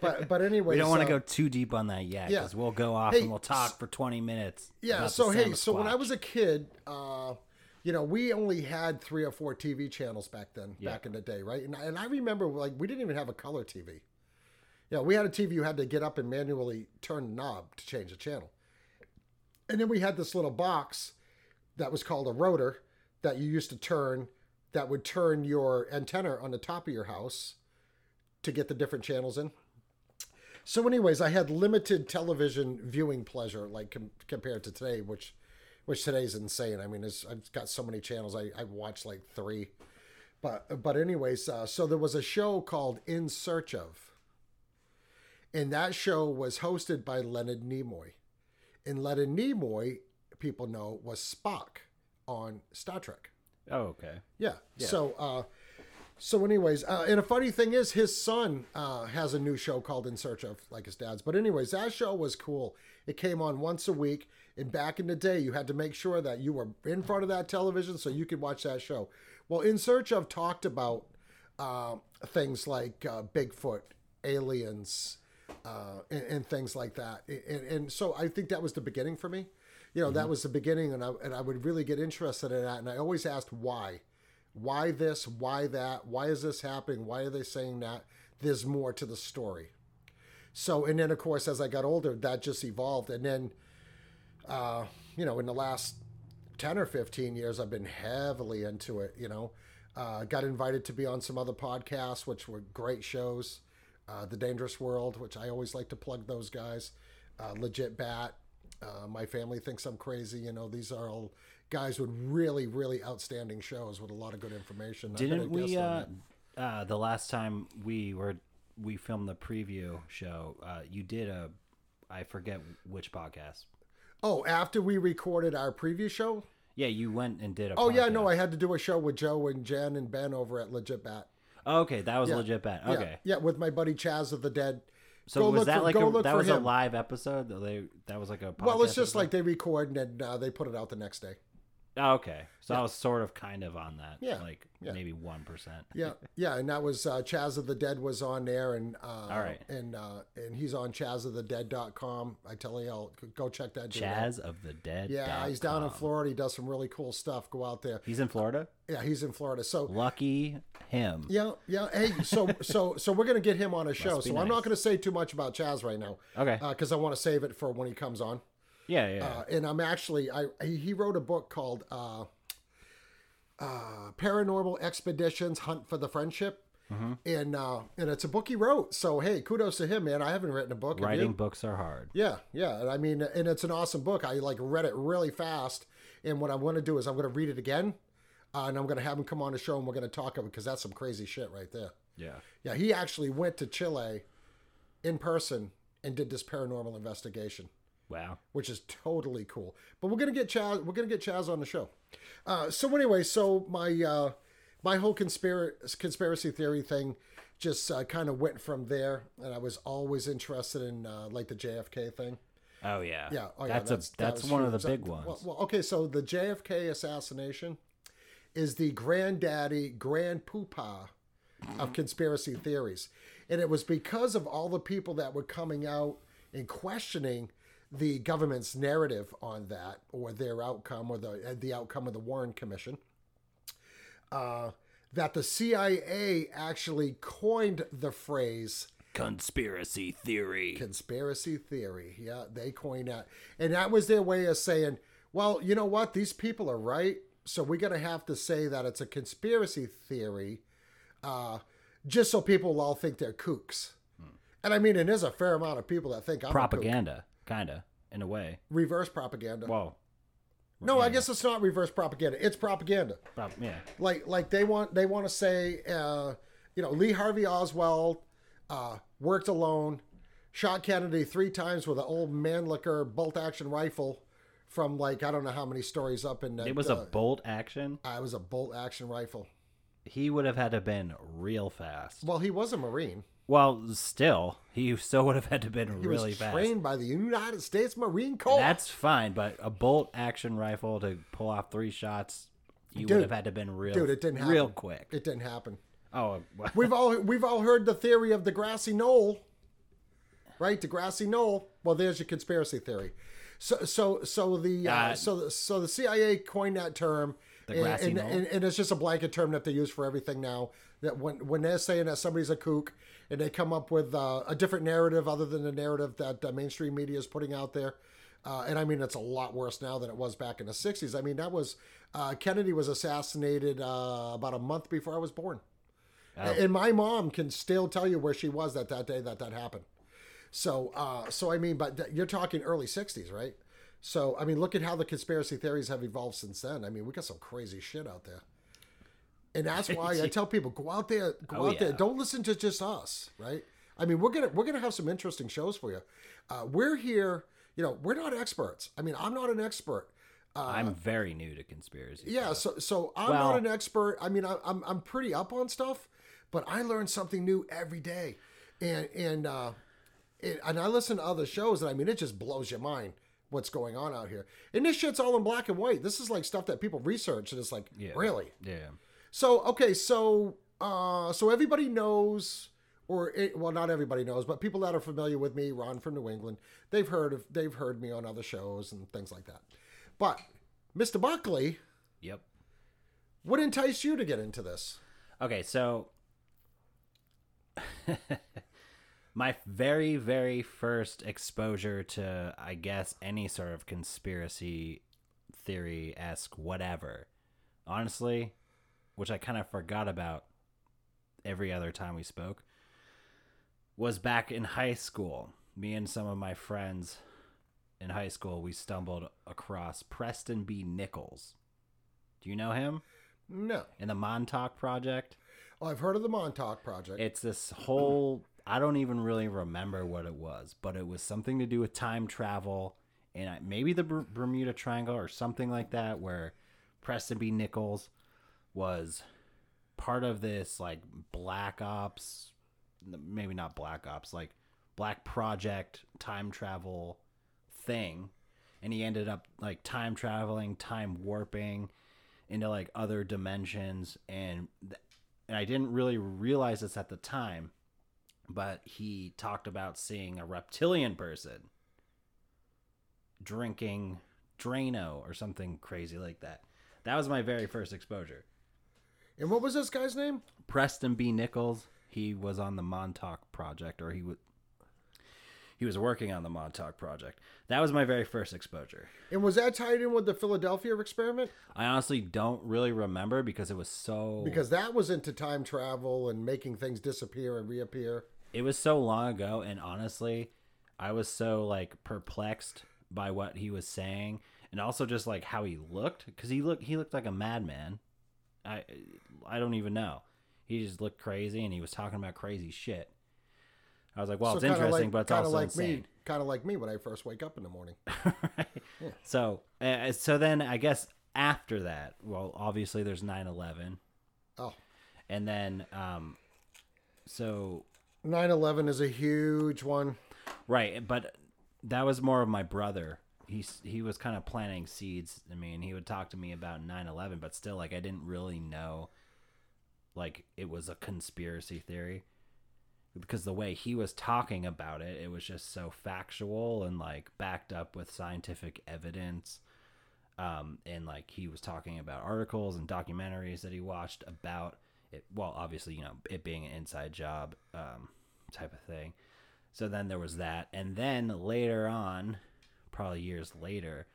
but but anyway, We don't want to go too deep on that yet Yeah. because we'll go off Hey, and we'll talk for 20 minutes. Yeah. So hey, so when I was a kid, uh, you know, we only had three or four TV channels back then, back in the day, right? And, and I remember like we didn't even have a color TV. Yeah, we had a TV you had to get up and manually turn the knob to change the channel. And then we had this little box that was called a rotor that you used to turn that would turn your antenna on the top of your house to get the different channels in. So, anyways, I had limited television viewing pleasure, like com- compared to today, which, which today's insane. I mean, it's, I've got so many channels. I I watch like three, but but anyways, uh, so there was a show called In Search of, and that show was hosted by Leonard Nimoy, and Leonard Nimoy, people know, was Spock on Star Trek. Oh, okay. Yeah. So, uh, so anyways, uh, and a funny thing is, his son uh, has a new show called In Search of, like his dad's. But anyways, that show was cool. It came on once a week, and back in the day, you had to make sure that you were in front of that television so you could watch that show. Well, In Search of talked about uh, things like uh, Bigfoot, aliens, uh, and, and things like that. And, and so I think that was the beginning for me. You know, that was the beginning, and I, and I would really get interested in that. And I always asked why. Why this? Why that? Why is this happening? Why are they saying that? There's more to the story. So, and then of course, as I got older, that just evolved. And then, uh, you know, in the last 10 or 15 years, I've been heavily into it, you know. Uh, got invited to be on some other podcasts, which were great shows. Uh, the Dangerous World, which I always like to plug those guys. Uh, Legit Bat. Uh, my family thinks I'm crazy. You know, these are all guys with really, really outstanding shows with a lot of good information. I've been a Didn't we, uh, uh, the last time we were, we filmed the preview show, uh, you did a, I forget which podcast. Oh, after we recorded our preview show? Yeah, you went and did a Oh, yeah, no. I had to do a show with Joe and Jen and Ben over at Legit Bat. Oh, okay, that was Yeah. legit. Yeah, Okay. Yeah, with my buddy Chaz of the Dead. So Go was that for- like a, that was a live episode? That They that was like a podcast Well, it's just episode? like they record and uh, they put it out the next day. Oh, okay. So I was sort of kind of on that. Yeah, Like yeah. maybe one percent. Yeah, yeah, and that was uh, Chaz of the Dead was on there, and uh, All right. and uh, and he's on ChazoftheDead.com. I tell you, I'll go check that. out. Chaz of the Dead. Yeah, he's down in Florida. He does some really cool stuff. Go out there. He's in Florida. Yeah, he's in Florida. So Lucky him. yeah, yeah. Hey, so so so we're gonna get him on a show. So be I'm not gonna say too much about Chaz right now. Okay. Because I want to save it for when he comes on. Yeah, yeah. Uh, and I'm actually I he wrote a book called uh, uh, Paranormal Expeditions: Hunt for the Friendship, Mm-hmm. and uh, and it's a book he wrote. So hey, kudos to him, man. I haven't written a book. Writing books are hard. Yeah, yeah. And I mean, and it's an awesome book. I like read it really fast, and what I'm going to do is I'm going to read it again, uh, and I'm going to have him come on the show, and we're going to talk about it because that's some crazy shit right there. Yeah. Yeah, he actually went to Chile in person and did this paranormal investigation Wow. which is totally cool. But we're gonna get Chaz. We're gonna get Chaz on the show. Uh, so anyway, so my uh, my whole conspiracy conspiracy theory thing just uh, kind of went from there, and I was always interested in uh, like the JFK thing. Oh yeah. Yeah, oh, yeah, that's, that a that's was one of the big ones. Well, well, okay, so the JFK assassination is the granddaddy, grand poopah of conspiracy theories, and it was because of all the people that were coming out and questioning the government's narrative on that or their outcome or the uh, the outcome of the Warren Commission. Uh, that the CIA actually coined the phrase Conspiracy theory. conspiracy theory. Yeah, they coined that. And that was their way of saying, well, you know what? These people are right. So we're going to have to say that it's a conspiracy theory uh, just so people will all think they're kooks. And I mean, and there's a fair amount of people that think I'm. Propaganda, kind of, in a way. Reverse propaganda. Well, no, I guess it's not reverse propaganda. It's propaganda. yeah. like like they want they want to say uh, you know Lee Harvey Oswald uh, worked alone, shot Kennedy three times with an old Mannlicher bolt action rifle from like I don't know how many stories up in. It was a bolt action. Uh, it was a bolt action rifle. He would have had to have been real fast. Well, he was a Marine. Well, still, he still would have had to have been He really was fast. trained by the United States Marine Corps. That's fine, but a bolt action rifle to pull off three shots, you Dude. would have had to have been real, Dude, it didn't happen. real quick. It didn't happen. oh, well, We've all we've all heard the theory of the grassy knoll, right? The grassy knoll. Well, there's your conspiracy theory. So so so the uh, Uh, so so the CIA coined that term. The and- grassy and, and, and it's just a blanket term that they use for everything now. That when when they're saying that somebody's a kook, and they come up with uh, a different narrative other than the narrative that uh, mainstream media is putting out there. Uh, and I mean, it's a lot worse now than it was back in the '60s. I mean, that was uh, Kennedy was assassinated uh, about a month before I was born. And my mom can still tell you where she was that that day that that happened. So, uh, so I mean, but th- you're talking early '60s, right? So, I mean, look at how the conspiracy theories have evolved since then. I mean, we got some crazy shit out there, and that's why I tell people go out there, go Oh, out there. Don't listen to just us, right? I mean, we're gonna we're gonna have some interesting shows for you. Uh, we're here, you know, we're not experts. I mean, I'm not an expert. I'm very new to conspiracy. Yeah, so so I'm Well- not an expert. I mean, I, I'm I'm pretty up on stuff, but I learn something new every day, and and uh, it, and I listen to other shows, and I mean, it just blows your mind what's going on out here. And this shit's all in black and white. This is like stuff that people research, and it's like, Yeah. really. yeah. So okay, so uh, so everybody knows, or it, well, not everybody knows, but people that are familiar with me, Ron from New England, they've heard of they've heard me on other shows and things like that. But Mr. Buckley, Yep. what enticed you to get into this? Okay, so my very, very first exposure to, I guess, any sort of conspiracy theory esque whatever, honestly, which I kind of forgot about every other time we spoke, was back in high school. Me and some of my friends in high school, we stumbled across Preston B. Nichols. Do you know him? No. In the Montauk Project? Oh, I've heard of the Montauk Project. It's this whole. I don't even really remember what it was, but it was something to do with time travel and I- maybe the Ber- Bermuda Triangle or something like that, where Preston B. Nichols was part of this like Black Ops, maybe not Black Ops, like Black Project time travel thing, and he ended up like time traveling, time warping into like other dimensions, and th- and I didn't really realize this at the time, but he talked about seeing a reptilian person drinking Drano or something crazy like that. That was my very first exposure. and what was this guy's name? Preston B. Nichols, he was on the Montauk project, or he was he was working on the Montauk project. That was my very first exposure. And was that tied in with the Philadelphia experiment? I honestly don't really remember because it was so Because that was into time travel and making things disappear and reappear. It was so long ago and honestly i was so like perplexed by what he was saying and also just like how he looked because he looked he looked like a madman. I i don't even know. He just looked crazy and he was talking about crazy shit. I was like well it's kinda interesting like, but it's also like insane me, kind of like me when I first wake up in the morning. so uh, so then i guess after that well obviously there's 9-11 Oh, and then um so 9/11 is a huge one. Right, but that was more of my brother. He's he was kind of planting seeds. I mean, he would talk to me about 9/11, but still like I didn't really know like it was a conspiracy theory because the way he was talking about it, it was just so factual and like backed up with scientific evidence. Um, and like he was talking about articles and documentaries that he watched about it. Well, obviously, you know, it being an inside job um, type of thing. So then there was that. And then later on, probably years later,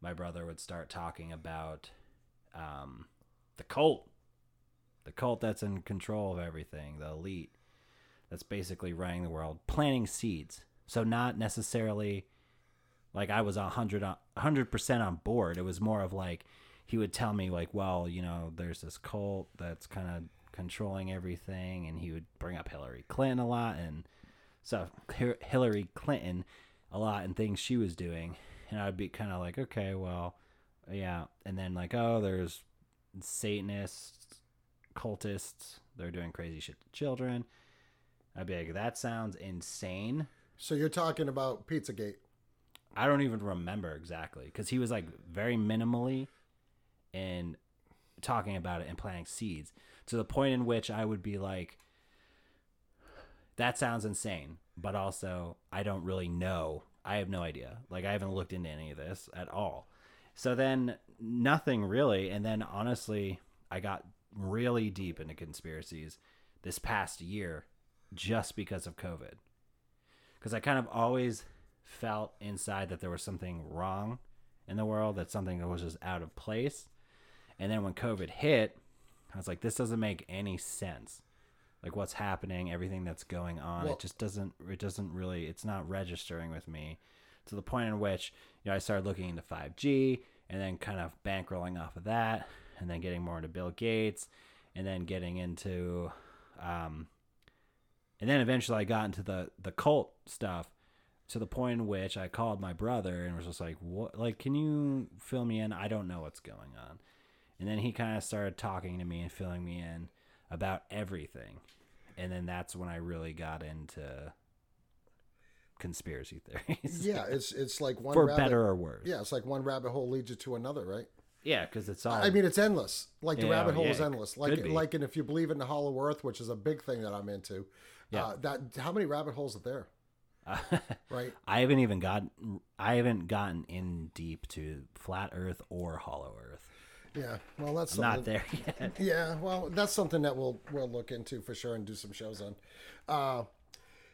my brother would start talking about um, the cult. The cult that's in control of everything, the elite that's basically running the world, planting seeds. So not necessarily like I was a hundred hundred percent on board. It was more of like he would tell me like, well, you know, there's this cult that's kind of controlling everything, and he would bring up Hillary Clinton a lot and stuff. Hillary Clinton a lot and things she was doing, and I'd be kind of like, okay, well, yeah, and then like, oh, there's Satanists, cultists, they're doing crazy shit to children. I'd be like, that sounds insane. So you're talking about Pizzagate. I don't even remember exactly because he was like very minimally and talking about it and planting seeds to the point in which I would be like, that sounds insane, but also I don't really know. I have no idea. Like I haven't looked into any of this at all. So then nothing really. And then honestly, I got really deep into conspiracies this past year just because of COVID. Because I kind of always felt inside that there was something wrong in the world, that something was just out of place. And then when COVID hit, I was like, this doesn't make any sense. Like what's happening, everything that's going on, Well- it just doesn't. It doesn't really. It's not registering with me to the point in which you know I started looking into 5G and then kind of bankrolling off of that, and then getting more into Bill Gates, and then getting into, um, and then eventually I got into the the cult stuff to the point in which I called my brother and was just like, "What? Like, can you fill me in? I don't know what's going on." And then he kind of started talking to me and filling me in about everything, and then that's when I really got into conspiracy theories. Yeah, it's it's like one for rabbit, better or worse. Yeah, it's like one rabbit hole leads you to another, right? yeah, because it's all. I mean, it's endless. Like the Yeah, rabbit hole yeah, is endless. Like like, and if you believe in the Hollow Earth, which is a big thing that I'm into, Yeah. uh, that how many rabbit holes are there? Right. I haven't even gotten. I haven't gotten in deep to flat Earth or Hollow Earth. Yeah. Well, that's I'm not there yet. Yeah, well, that's something that we'll we'll look into for sure and do some shows on. Uh,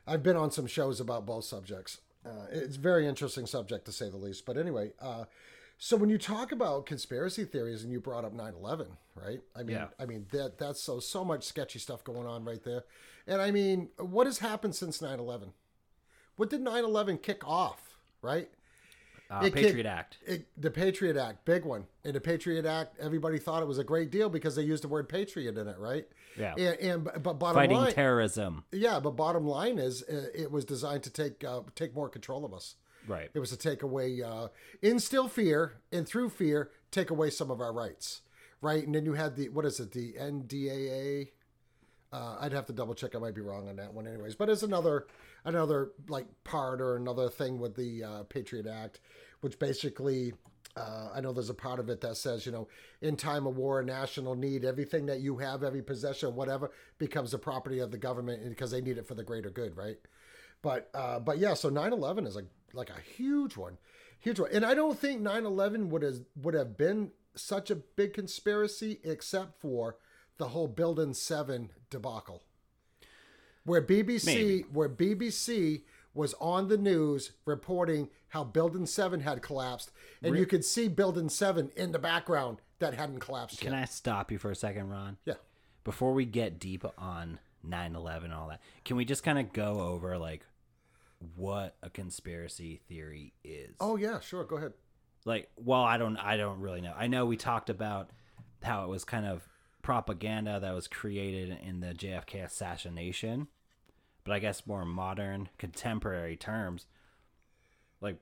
I've been on some shows about both subjects. Uh, it's a very interesting subject to say the least. But anyway, uh, so when you talk about conspiracy theories and you brought up 9/11, right? I mean, Yeah. I mean that that's so so much sketchy stuff going on right there. And I mean, what has happened since 9/11? What did 9/11 kick off, right? Uh, It Patriot kicked- Act. It, the Patriot Act, big one. And the Patriot Act, everybody thought it was a great deal because they used the word patriot in it, right? Yeah. And, and but bottom line Fighting line, terrorism. yeah, but bottom line is, uh, it was designed to take uh, take more control of us. Right. It was to take away, uh, instill fear, and through fear, take away some of our rights, right? And then you had the what is it, the NDAA? Uh, I'd have to double check. I might be wrong on that one, anyways. But it's another another like part or another thing with the uh, Patriot Act, which basically. Uh, I know there's a part of it that says, you know, in time of war, national need, everything that you have, every possession, whatever, becomes the property of the government because they need it for the greater good, right? But uh, but yeah, so 9/11 is like like a huge one, huge one, and I don't think 9/11 would have would have been such a big conspiracy except for the whole Building Seven debacle, where BBC Maybe. where BBC was on the news reporting how Building Seven had collapsed, and you could see Building Seven in the background that hadn't collapsed Can yet. I stop you for a second, Ron? Yeah. Before we get deep on 9/11 and all that, can we just kind of go over like what a conspiracy theory is? Oh yeah, sure. Go ahead. like well i don't i don't really know i know we talked about how it was kind of propaganda that was created in the jfk assassination but i guess more modern contemporary terms like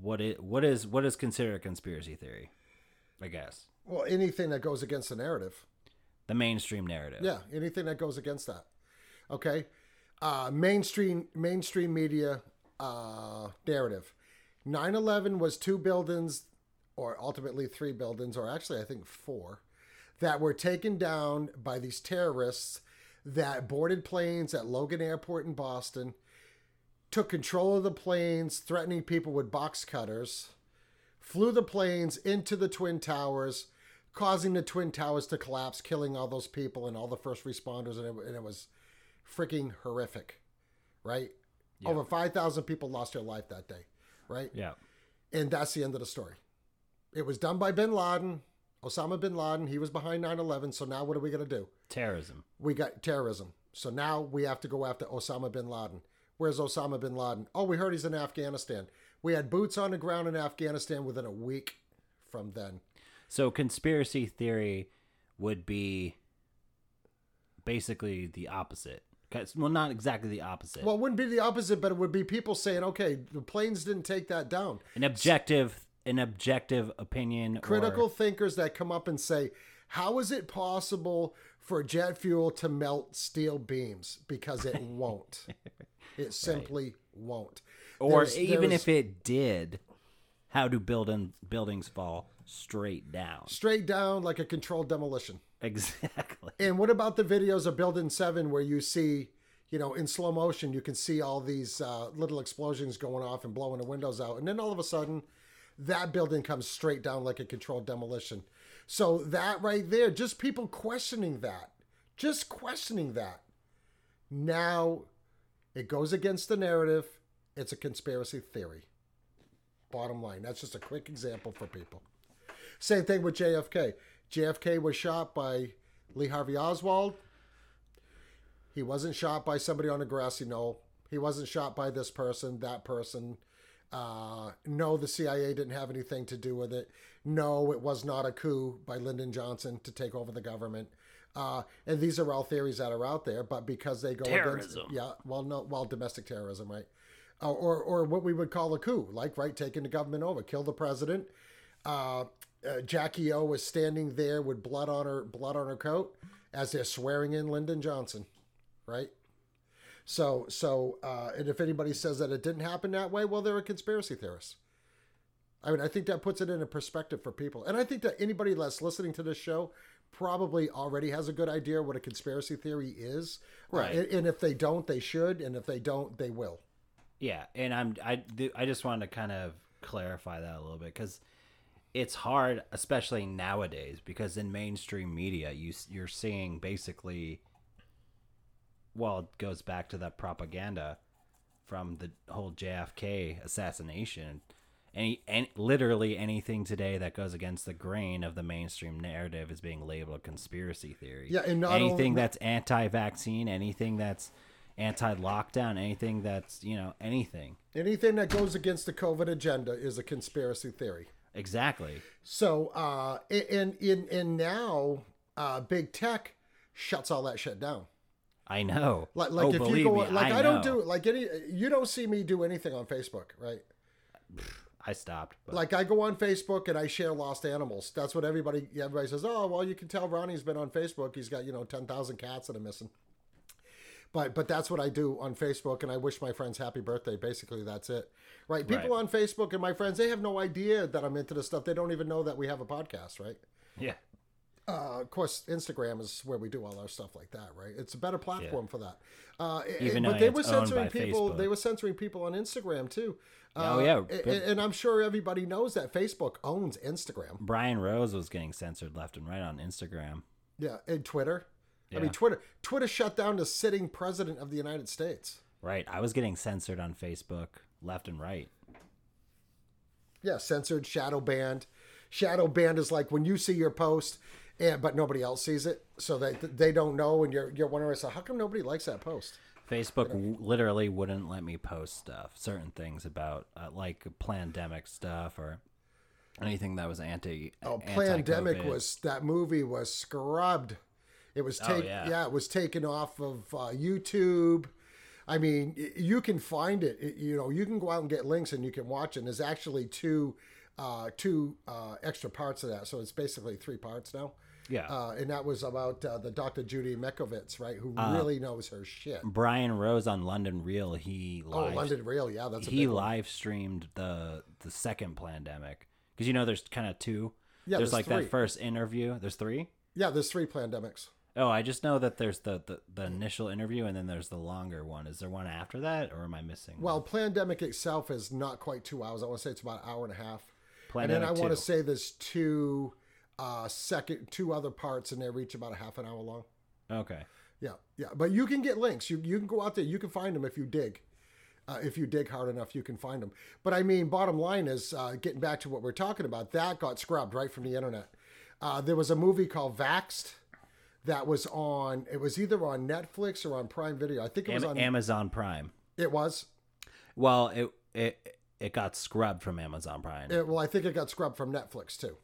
what is what is what is considered a conspiracy theory i guess Well, anything that goes against the narrative. the mainstream narrative Yeah, anything that goes against that. Okay, uh, mainstream mainstream media uh, narrative. 9/11 was two buildings, or ultimately three buildings, or actually I think four, that were taken down by these terrorists that boarded planes at Logan Airport in Boston, took control of the planes, threatening people with box cutters, flew the planes into the Twin Towers, causing the Twin Towers to collapse, killing all those people and all the first responders, and it, and it was freaking horrific, right? Over 5,000 people lost their life that day, right? yeah And that's the end of the story. It was done by bin Laden, Osama bin Laden. He was behind 9 11. So now what are we going to do? terrorism We got terrorism. So now we have to go after Osama bin Laden. Where's Osama bin Laden? Oh, we heard he's in Afghanistan. We had boots on the ground in Afghanistan within a week from then. so conspiracy theory would be basically the opposite. Well, not exactly the opposite. Well, it wouldn't be the opposite, but it would be people saying, "Okay, the planes didn't take that down." an objective, an objective opinion. or- Critical thinkers that come up and say, "How is it possible for jet fuel to melt steel beams?" Because it won't. It simply won't. or There's- even there's- if it did, how do building buildings fall straight down? straight down like a controlled demolition. Exactly. And what about the videos of Building Seven where you see, you know, in slow motion, you can see all these uh, little explosions going off and blowing the windows out, and then all of a sudden, that building comes straight down like a controlled demolition. So that right there, just people questioning that, just questioning that. Now, it goes against the narrative. It's a conspiracy theory. Bottom line, that's just a quick example for people. Same thing with JFK. JFK was shot by Lee Harvey Oswald. He wasn't shot by somebody on a grassy knoll. He wasn't shot by this person, that person. Uh, no, the CIA didn't have anything to do with it. No, it was not a coup by Lyndon Johnson to take over the government. Uh, and these are all theories that are out there, but because they go Terrorism. against, yeah, well, no, well, domestic terrorism, right? Uh, or, or what we would call a coup, like right, taking the government over, kill the president, uh, uh, Jackie O was standing there with blood on her blood on her coat as they're swearing in Lyndon Johnson, right? So so uh, and if anybody says that it didn't happen that way, well, they're a conspiracy theorist. I mean, I think that puts it in a perspective for people, and I think that anybody that's listening to this show probably already has a good idea what a conspiracy theory is, Uh, Right. and, and if they don't, they should, and if they don't, they will. Yeah, and I'm I do- I just wanted to kind of clarify that a little bit because it's hard, especially nowadays, because in mainstream media, you you're seeing basically, well, it goes back to that propaganda from the whole JFK assassination. Any, any literally anything today that goes against the grain of the mainstream narrative is being labeled conspiracy theory. Yeah, and anything only- that's anti-vaccine, anything that's anti-lockdown, anything that's you know anything. Anything that goes against the COVID agenda is a conspiracy theory. Exactly. So, uh, and in and now, uh, big tech shuts all that shit down. I know. Like, like oh, if you go, me, like I, I, don't do like any. You don't see me do anything on Facebook, right? I stopped. But Like I go on Facebook and I share lost animals. That's what everybody everybody says. Oh, well, you can tell Ronnie's been on Facebook. He's got you know ten thousand cats that are missing. But but that's what I do on Facebook, and I wish my friends happy birthday. Basically, that's it. Right? People Right. on Facebook and my friends, they have no idea that I'm into this stuff. They don't even know that we have a podcast, right? yeah, uh, of course, Instagram is where we do all our stuff like that, right? It's a better platform for that. Uh, Even but though they were censoring people. Facebook. They were censoring people on Instagram too. Oh, Uh, yeah, a- good. and, I'm sure everybody knows that Facebook owns Instagram. Brian Rose was getting censored left and right on Instagram. Yeah, and Twitter. I mean, Twitter. Twitter shut down the sitting president of the United States. Right. I was getting censored on Facebook left and right. Yeah, censored, shadow banned. Shadow banned is like when you see your post, and but nobody else sees it, so they they don't know, and you're you're wondering, so how come nobody likes that post? Facebook w- literally wouldn't let me post stuff, certain things about uh, like pandemic stuff or anything that was anti. Oh, anti-COVID. Was that movie was scrubbed. It was Oh, taken, yeah. yeah. it was taken off of uh, YouTube. I mean, you can find it. It- You know, you can go out and get links and you can watch it. And there's actually two, uh, two uh, extra parts of that. So it's basically three parts now. Yeah. Uh, and that was about uh, the Dr. Judy Mikovits, right? Who really knows her shit. Brian Rose on London Real. He Oh, London Real, yeah, that's a he live streamed the the second Plandemic because you know there's kind of two. Yeah, there's there's like three. that first interview. There's three. Yeah, there's three Plandemics. Oh, I just know that there's the, the, the initial interview and then there's the longer one. Is there one after that, or am I missing? one? Well, Plandemic itself is not quite two hours. I want to say it's about an hour and a half. and then I Plandemic want to say there's two uh second two other parts and they reach about a half an hour long. okay. Yeah, yeah. But you can get links. You you can go out there. You can find them if you dig. Uh, if you dig hard enough, you can find them. But I mean, bottom line is uh, getting back to what we're talking about. That got scrubbed right from the internet. Uh, there was a movie called Vaxxed that was on. It was either on Netflix or on Prime Video. I think it was Am- on. Amazon Prime. it was. Well, it it it got scrubbed from Amazon Prime. It, well, I think it got scrubbed from Netflix too.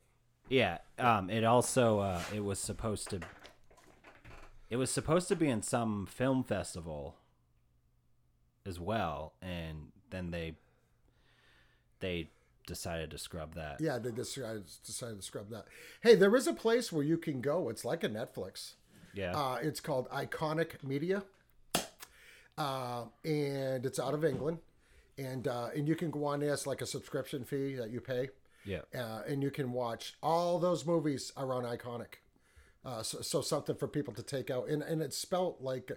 Yeah. Um. It also uh. It was supposed to. It was supposed to be in some film festival as well, and then they they decided to scrub that. Yeah, they decided, decided to scrub that. Hey, there is a place where you can go. It's like a Netflix. Yeah. Uh, it's called Ickonic Media, uh, and it's out of England. And uh, and you can go on there. It's like a subscription fee that you pay, yeah. uh, and you can watch all those movies around Ickonic. Uh, so, so something for people to take out, and and it's spelt like,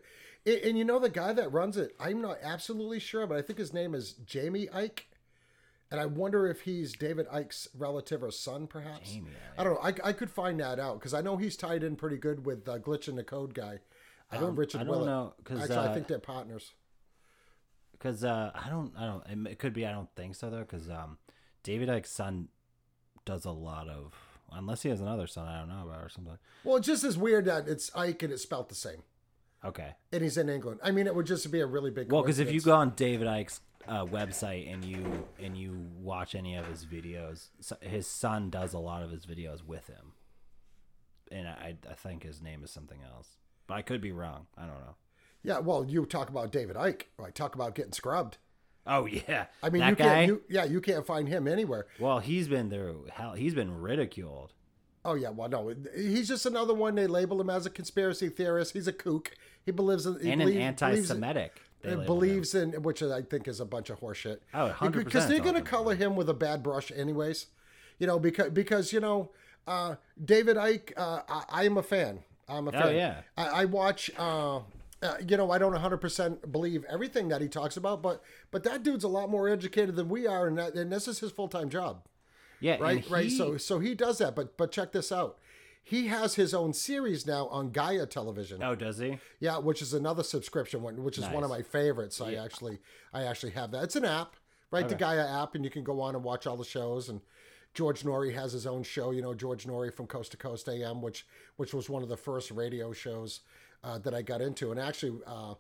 and, and you know the guy that runs it. I'm not absolutely sure, but I think his name is Jaymie Icke. And I wonder if he's David Icke's relative or son, perhaps. Jaymie I don't know. I, I could find that out because I know he's tied in pretty good with uh, Glitch in the Code guy. I don't. Richard I don't Willett. know, 'cause, Actually, I uh, think they're partners. Because uh, I don't, I don't. it- It could be. I don't think so though. Because um, David Icke's son does a lot of. Unless he has another son, I don't know about or something. Well, it's just as weird that it's Icke and it's spelt the same, Okay. and he's in England. I mean, it would just be a really big. Well, because if you go on David Icke's uh, website and you and you watch any of his videos, so- his son does a lot of his videos with him, and I I think his name is something else, but I could be wrong. I don't know. yeah, well, you talk about David Icke. I talk about getting scrubbed. Oh yeah, I mean, that you guy. can't. You, yeah, you can't find him anywhere. well, he's been through hell. He's been ridiculed. Oh yeah, well, no, he's just another one. They label him as a conspiracy theorist. He's a kook. He believes in he and an believes- anti-Semitic. they Believes, believes in which I think is a bunch of horseshit. Oh, 100% Because they're going to color him with a bad brush, anyways. You know, because because you know, uh, David Icke. Uh, I, I am a fan. I'm a fan. Oh, yeah. I, I watch. Uh, uh, you know, I don't 100% believe everything that he talks about, but but that dude's a lot more educated than we are, and that, and this is his full time job. Yeah, right and right so so he does that but but check this out. He has his own series now on gaia television. Oh, does he? yeah which is another subscription one which is one of my favorites. I actually i actually have that. It's an app right? The gaia app and you can go on and watch all the shows and george noory has his own show you know george noory from coast to coast am which which was one of the first radio shows uh, that i got into and actually uh,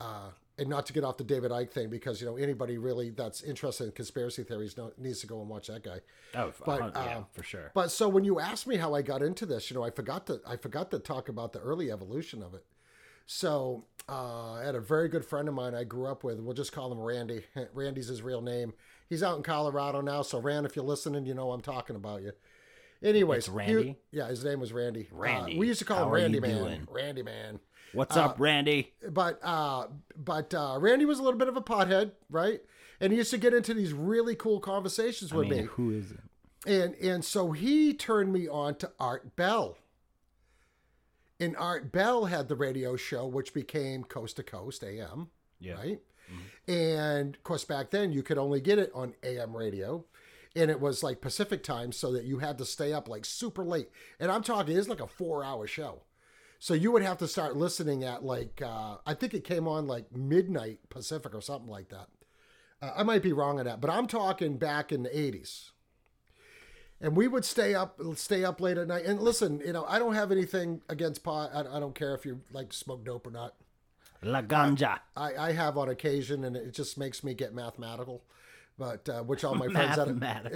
uh, and not to get off the David Icke thing because you know anybody really that's interested in conspiracy theories know, needs to go and watch that guy. Oh, But, but, yeah, uh, for sure. But so when you asked me how I got into this, you know, I forgot to I forgot to talk about the early evolution of it. So uh, I had a very good friend of mine I grew up with. We'll just call him Randy. Randy's his real name. He's out in Colorado now. So Rand, if you're listening, you know I'm talking about you. Anyways, It's he- yeah, his name was Randy. Uh, Randy, we used to call how him Randy Man. doing? Randy Man What's up, Randy? but uh but uh randy was a little bit of a pothead right and he used to get into these really cool conversations I with mean, me who is it? and and so he turned me on to art bell and art bell had the radio show which became coast to coast am Yeah. right and of course back then you could only get it on am radio and it was like pacific time so that you had to stay up like super late and i'm talking it's like a four hour show so you would have to start listening at like uh, I think it came on like midnight Pacific or something like that. Uh, I might be wrong on that, but I'm talking back in the 80s. And we would stay up, stay up late at night. And listen, you know, I don't have anything against pot. I, I don't care if you like smoke dope or not. La Ganja. I, I have on occasion, and it just makes me get mathematical. But uh, which all my friends that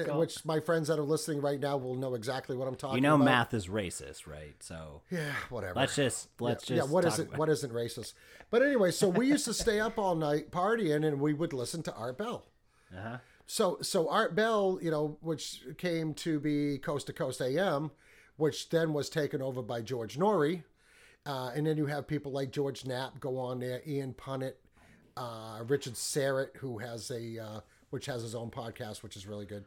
are, which my friends that are listening right now will know exactly what I'm talking. About. You know, about. math is racist, right? So Yeah, whatever. let's just let's yeah, just yeah, what isn't about- what isn't racist? But anyway, so we used to stay up all night partying, and we would listen to Art Bell. Uh-huh. So so Art Bell, you know, which came to be Coast to Coast AM, which then was taken over by George Noory, uh, and then you have people like George Knapp go on there, Ian Punnett, uh, Richard Syrett, who has a uh, which has his own podcast, which is really good.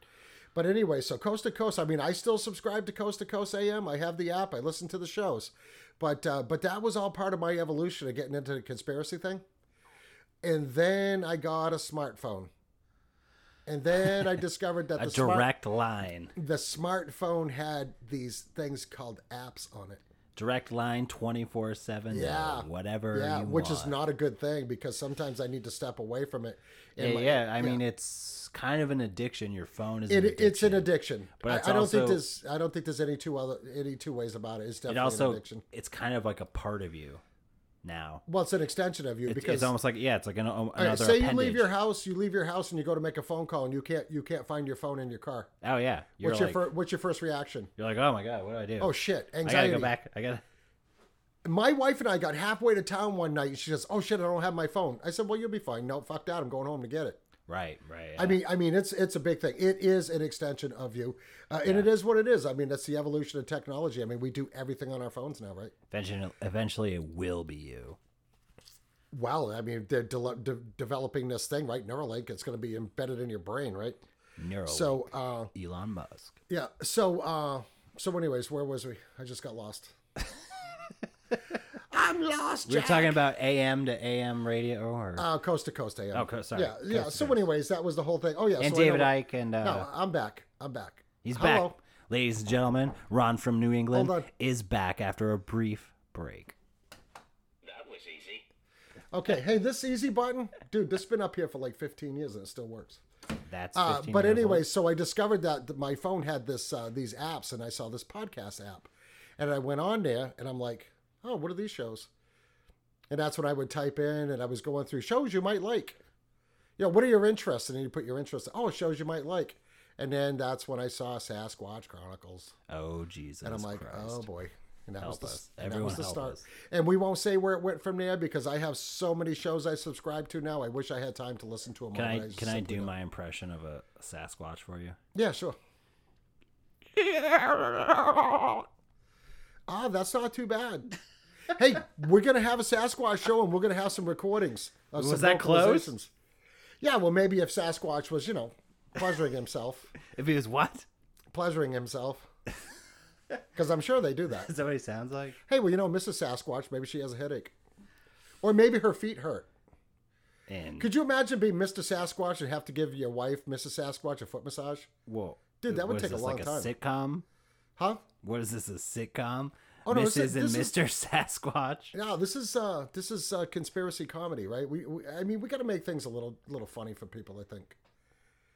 But anyway, so Coast to Coast. I mean, I still subscribe to Coast to Coast AM. I have the app. I listen to the shows, but uh, but that was all part of my evolution of getting into the conspiracy thing. And then I got a smartphone, and then I discovered that a the smart- direct line. the smartphone had these things called apps on it. Direct line 24 7 Yeah. whatever Yeah, which is not a good thing because sometimes I need to step away from it. Yeah, my- yeah, I mean it's kind of an addiction. Your phone is an it, it's an addiction. But I, I don't think there's I don't think there's any two other any two ways about it. It's It definitely an addiction. it's kind of like a part of you now. Well, it's an extension of you It's, because it's almost like yeah, it's like an, another right, say you leave your house, you leave your house and you go to make a phone call and you can't you can't find your phone in your car. oh yeah, you're What's like your fir- what's your first reaction? you're like oh my god, what do I do? Oh shit, anxiety. I gotta go back. I gotta. My wife and I got halfway to town one night, and she says, "Oh shit, I don't have my phone." I said, "Well, you'll be fine." No, fuck that. I'm going home to get it. Right, right. I mean, I mean, it's it's a big thing. It is an extension of you, uh, and it is what it is. I mean, that's the evolution of technology. I mean, we do everything on our phones now, right? eventually, eventually, it will be you. Well, I mean, they're de- de- developing this thing, right? Neuralink. It's going to be embedded in your brain, right? Neuralink. So, uh, Elon Musk. yeah. So, uh, so, anyways, where was we? I just got lost. I'm lost. We were Jack. talking about AM to AM radio, or uh, coast to coast AM. Oh, co- sorry. Yeah, yeah. Coast to So, coast. anyways, that was the whole thing. Oh, yeah. and so David Icke, and uh, No, I'm back. I'm back. he's Hello. back. Ladies and gentlemen, Ron from New England is back after a brief break. That was easy. Okay. Hey, this easy button, dude. This has been up here for like 15 years and it still works. That's Uh, but years anyway, old. so I discovered that my phone had this uh, these apps, and I saw this podcast app, and I went on there, and I'm like, oh, what are these shows? And that's what I would type in, and I was going through shows you might like. You know, what are your interests? And then you put your interests. Oh, shows you might like, and then that's when I saw Sasquatch Chronicles, Oh Jesus! and I'm like, Christ. oh boy. And that Help was the, us. and that was the start. us. And we won't say where it went from there because I have so many shows I subscribe to now. I wish I had time to listen to them. Can all, I can I do don't. my impression of a Sasquatch for you? Yeah, sure. Ah, that's not too bad. Hey, we're gonna have a Sasquatch show, and we're gonna have some recordings. Of Was some that close? Yeah, well, maybe if Sasquatch was, you know, pleasuring himself, If he was what? pleasuring himself, because I'm sure they do that. Is that what he sounds like? Hey, well, you know, Mrs. Sasquatch, maybe she has a headache, or maybe her feet hurt. And Could you imagine being Mr. Sasquatch and have to give your wife, Mrs. Sasquatch, a foot massage? whoa, Dude, that would take a long like time. A sitcom? Huh? What is this? A sitcom? Oh, no, this Mrs. is- and is- Mr. Sasquatch. No, this is uh this is uh, conspiracy comedy, right? We, we I mean, we got to make things a little little funny for people, I think.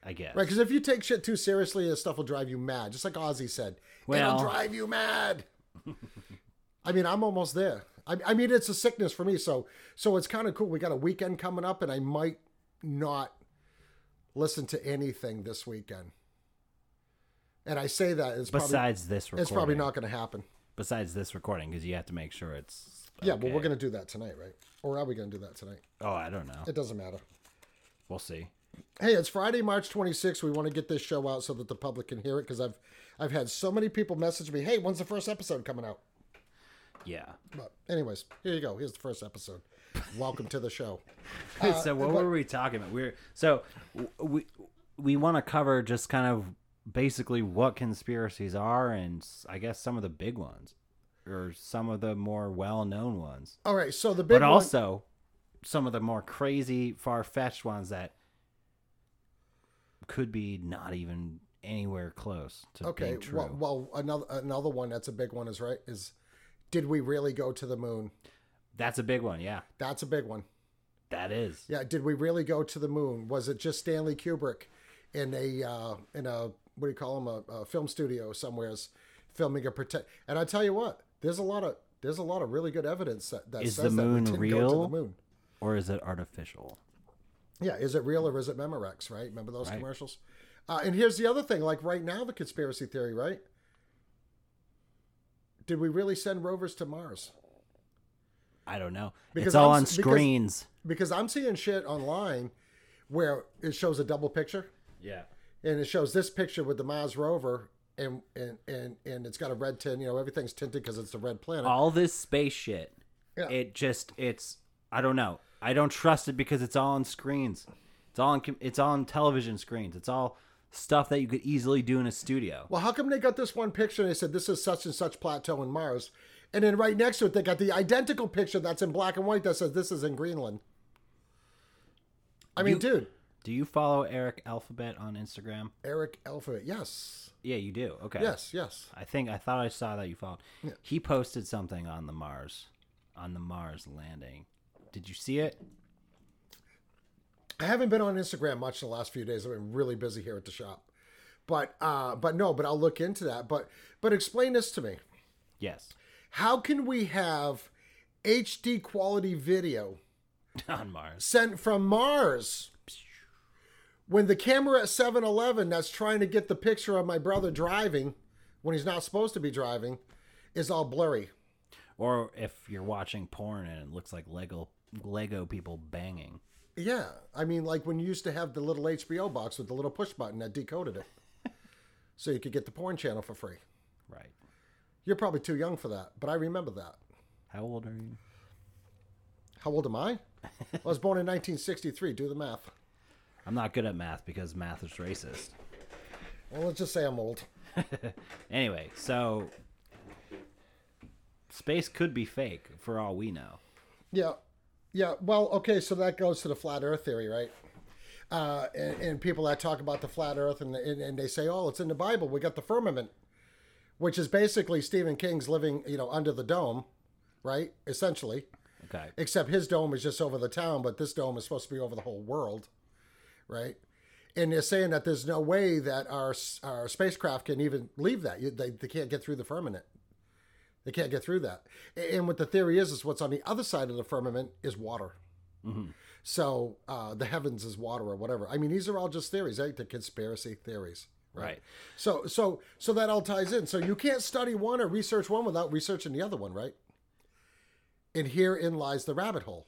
I guess. Right? Because if you take shit too seriously, this stuff will drive you mad. Just like Ozzy said, Well- it'll drive you mad. I mean, I'm almost there. I, I mean, it's a sickness for me, so so it's kind of cool. We got a weekend coming up, and I might not listen to anything this weekend. And I say that it's probably Besides this recording, it's probably not going to happen. Besides this recording, because you have to make sure it's. Yeah, but we're going to do that tonight, right? Or are we going to do that tonight? Oh, I don't know. It doesn't matter. We'll see. Hey, it's Friday, March 26th. We want to get this show out so that the public can hear it because I've I've had so many people message me, "Hey, when's the first episode coming out?" Yeah. But anyways, here you go. Here's the first episode. Welcome to the show. so uh, what were we talking about? We're so we we want to cover just kind of basically what conspiracies are, and I guess some of the big ones, or some of the more well-known ones, All right, so the big but one- also some of the more crazy, far-fetched ones that could be not even anywhere close to okay. being true. Well, well, another another one that's a big one is right is, did we really go to the moon? That's a big one. Yeah, That's a big one. that is. Yeah, did we really go to the moon? Was it just Stanley Kubrick in a uh, in a what do you call them a, a film studio somewhere's filming a protect? And I tell you what, there's a lot of there's a lot of really good evidence that, that Is says the that we moon didn't go to real? the moon. Or is it artificial? Yeah, is it real or is it Memorex? Right? Remember those Right. commercials? Uh, and here's the other thing: like right now, the conspiracy theory, right? Did we really send rovers to Mars? I don't know. Because it's all I'm on s- because- screens. Because I'm seeing shit online where it shows a double picture. Yeah. And it shows this picture with the Mars rover, and and and, and it's got a red tint. You know, everything's tinted because it's a red planet. all this space shit Yeah. it just it's i don't know i don't trust it because it's all on screens it's all on it's on television screens it's all stuff that you could easily do in a studio well, how come they got this one picture and they said this is such and such plateau in Mars, and then right next to it they got the identical picture that's in black and white that says this is in Greenland. I mean, You- dude, do you follow eric alphabet on instagram? Eric Alphabet, yes, yeah you do? Okay. Yes, yes. i think i thought i saw that you followed. He posted something on the mars on the mars landing. Did you see it? I haven't been on Instagram much in the last few days. I've been really busy here at the shop, but uh, but no, but I'll look into that. But but explain this to me. yes. How can we have HD quality video on mars. sent from Mars when the camera at 7 Eleven that's trying to get the picture of my brother driving when he's not supposed to be driving is all blurry? Or if you're watching porn and it looks like Lego Lego people banging. Yeah, I mean, like when you used to have the little HBO box with the little push button that decoded it, so you could get the porn channel for free. Right. You're probably too young for that, but I remember that. How old are you? How old am I? I was born in 1963. Do the math. I'm not good at math because math is racist. Well, let's just say I'm old. Anyway, so space could be fake for all we know. Yeah, yeah. Well, okay. So that goes to the flat Earth theory, right? Uh, and, and people that talk about the flat Earth and, and and they say, "Oh, it's in the Bible. We got the firmament," which is basically Stephen King's living, you know, under the dome, right? Essentially, Okay. except his dome is just over the town, but this dome is supposed to be over the whole world, right? And they're saying that there's no way that our our spacecraft can even leave that. They, they can't get through the firmament. They can't get through that. And what the theory is is what's on the other side of the firmament is water. So uh, the heavens is water or whatever. I mean, these are all just theories, right? The conspiracy theories. Right. So so so that all ties in. So you can't study one or research one without researching the other one, right? And herein lies the rabbit hole.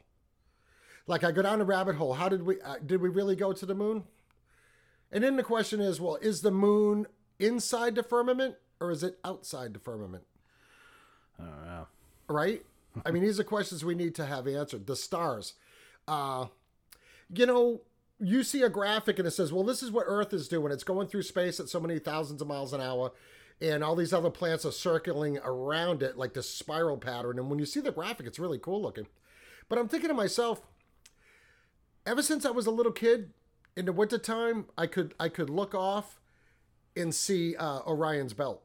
Like I go down a rabbit hole. How did we uh, did we really go to the moon? And then the question is, well, is the moon inside the firmament or is it outside the firmament? I don't know. Right? I mean, these are questions we need to have answered. The stars. Uh, you know, you see a graphic and it says, well, this is what Earth is doing. It's going through space at so many thousands of miles an hour, and all these other planets are circling around it like this spiral pattern. And when you see the graphic, it's really cool looking. But I'm thinking to myself, ever since I was a little kid, in the wintertime, I could I could look off and see uh, Orion's belt.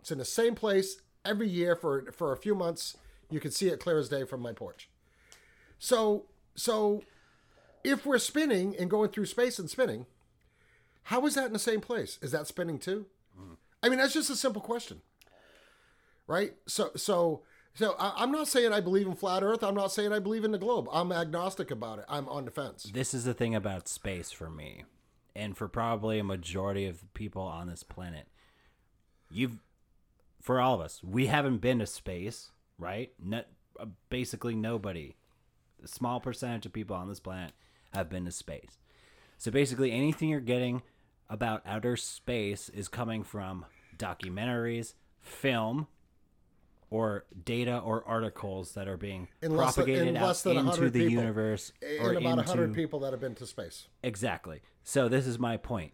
It's in the same place every year for for a few months. You can see it clear as day from my porch. So so if we're spinning and going through space and spinning, how is that in the same place? Is that spinning too? I mean, that's just a simple question, right? So so so I, I'm not saying I believe in flat Earth. I'm not saying I believe in the globe. I'm agnostic about it. I'm on the fence. This is the thing about space for me, and for probably a majority of the people on this planet. You've, for all of us, we haven't been to space, right? Uh, basically nobody. A small percentage of people on this planet have been to space. So basically, anything you're getting about outer space is coming from documentaries, film, or data or articles that are being In less than- in propagated out into the people. universe or And about into 100 people that have been to space. Exactly. So this is my point.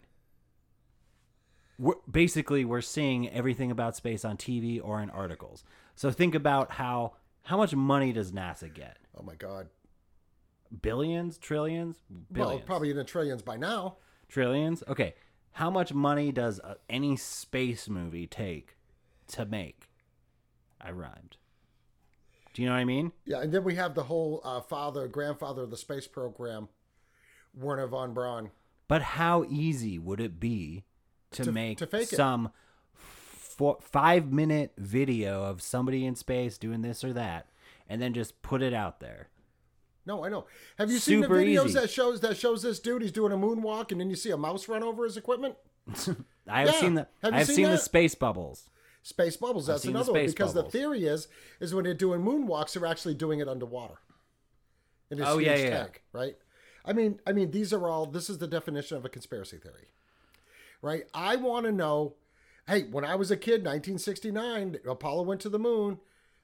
We're, basically, we're seeing everything about space on TV or in articles. So think about how how much money does NASA get? Oh my God. Billions, trillions, billions, Well, probably in the trillions by now. trillions. Okay, how much money does uh any space movie take to make? I rhymed. Do you know what I mean? Yeah, and then we have the whole uh, father, grandfather of the space program, Wernher von Braun. But how easy would it be to, To- make to some four, five minute video of somebody in space doing this or that, and then just put it out there? No, I know. Have you seen the videos easy. that shows that shows this dude? He's doing a moonwalk, and then you see a mouse run over his equipment. I have Yeah. seen the I've seen seen, the space bubbles. Space bubbles. That's another one because bubbles. the theory is is when they're doing moonwalks, they're actually doing it underwater. In this Oh, huge yeah, yeah, yeah. tank, right? I mean, I mean, these are all. This is the definition of a conspiracy theory, right? I want to know. Hey, when I was a kid, 1969, Apollo went to the moon.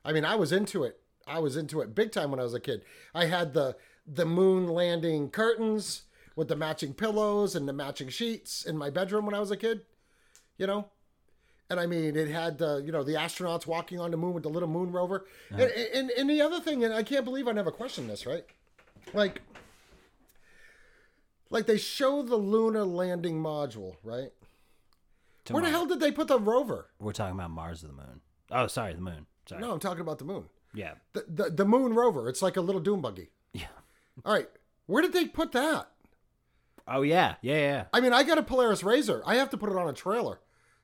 I mean, I was into it. I was into it big time when I was a kid. I had the the moon landing curtains with the matching pillows and the matching sheets in my bedroom when I was a kid. You know, and I mean, it had the you know the astronauts walking on the moon with the little moon rover. And, and and the other thing, and I can't believe I never questioned this, right? Like, like they show the lunar landing module, right? To Where the hell did they put the rover? We're talking about Mars or the Moon. Oh, sorry, the Moon. Sorry. No, I'm talking about the moon. Yeah. The, the the moon rover. It's like a little doom buggy. Yeah. All right, where did they put that? Oh yeah. Yeah. Yeah. I mean, I got a Polaris Razor. I have to put it on a trailer.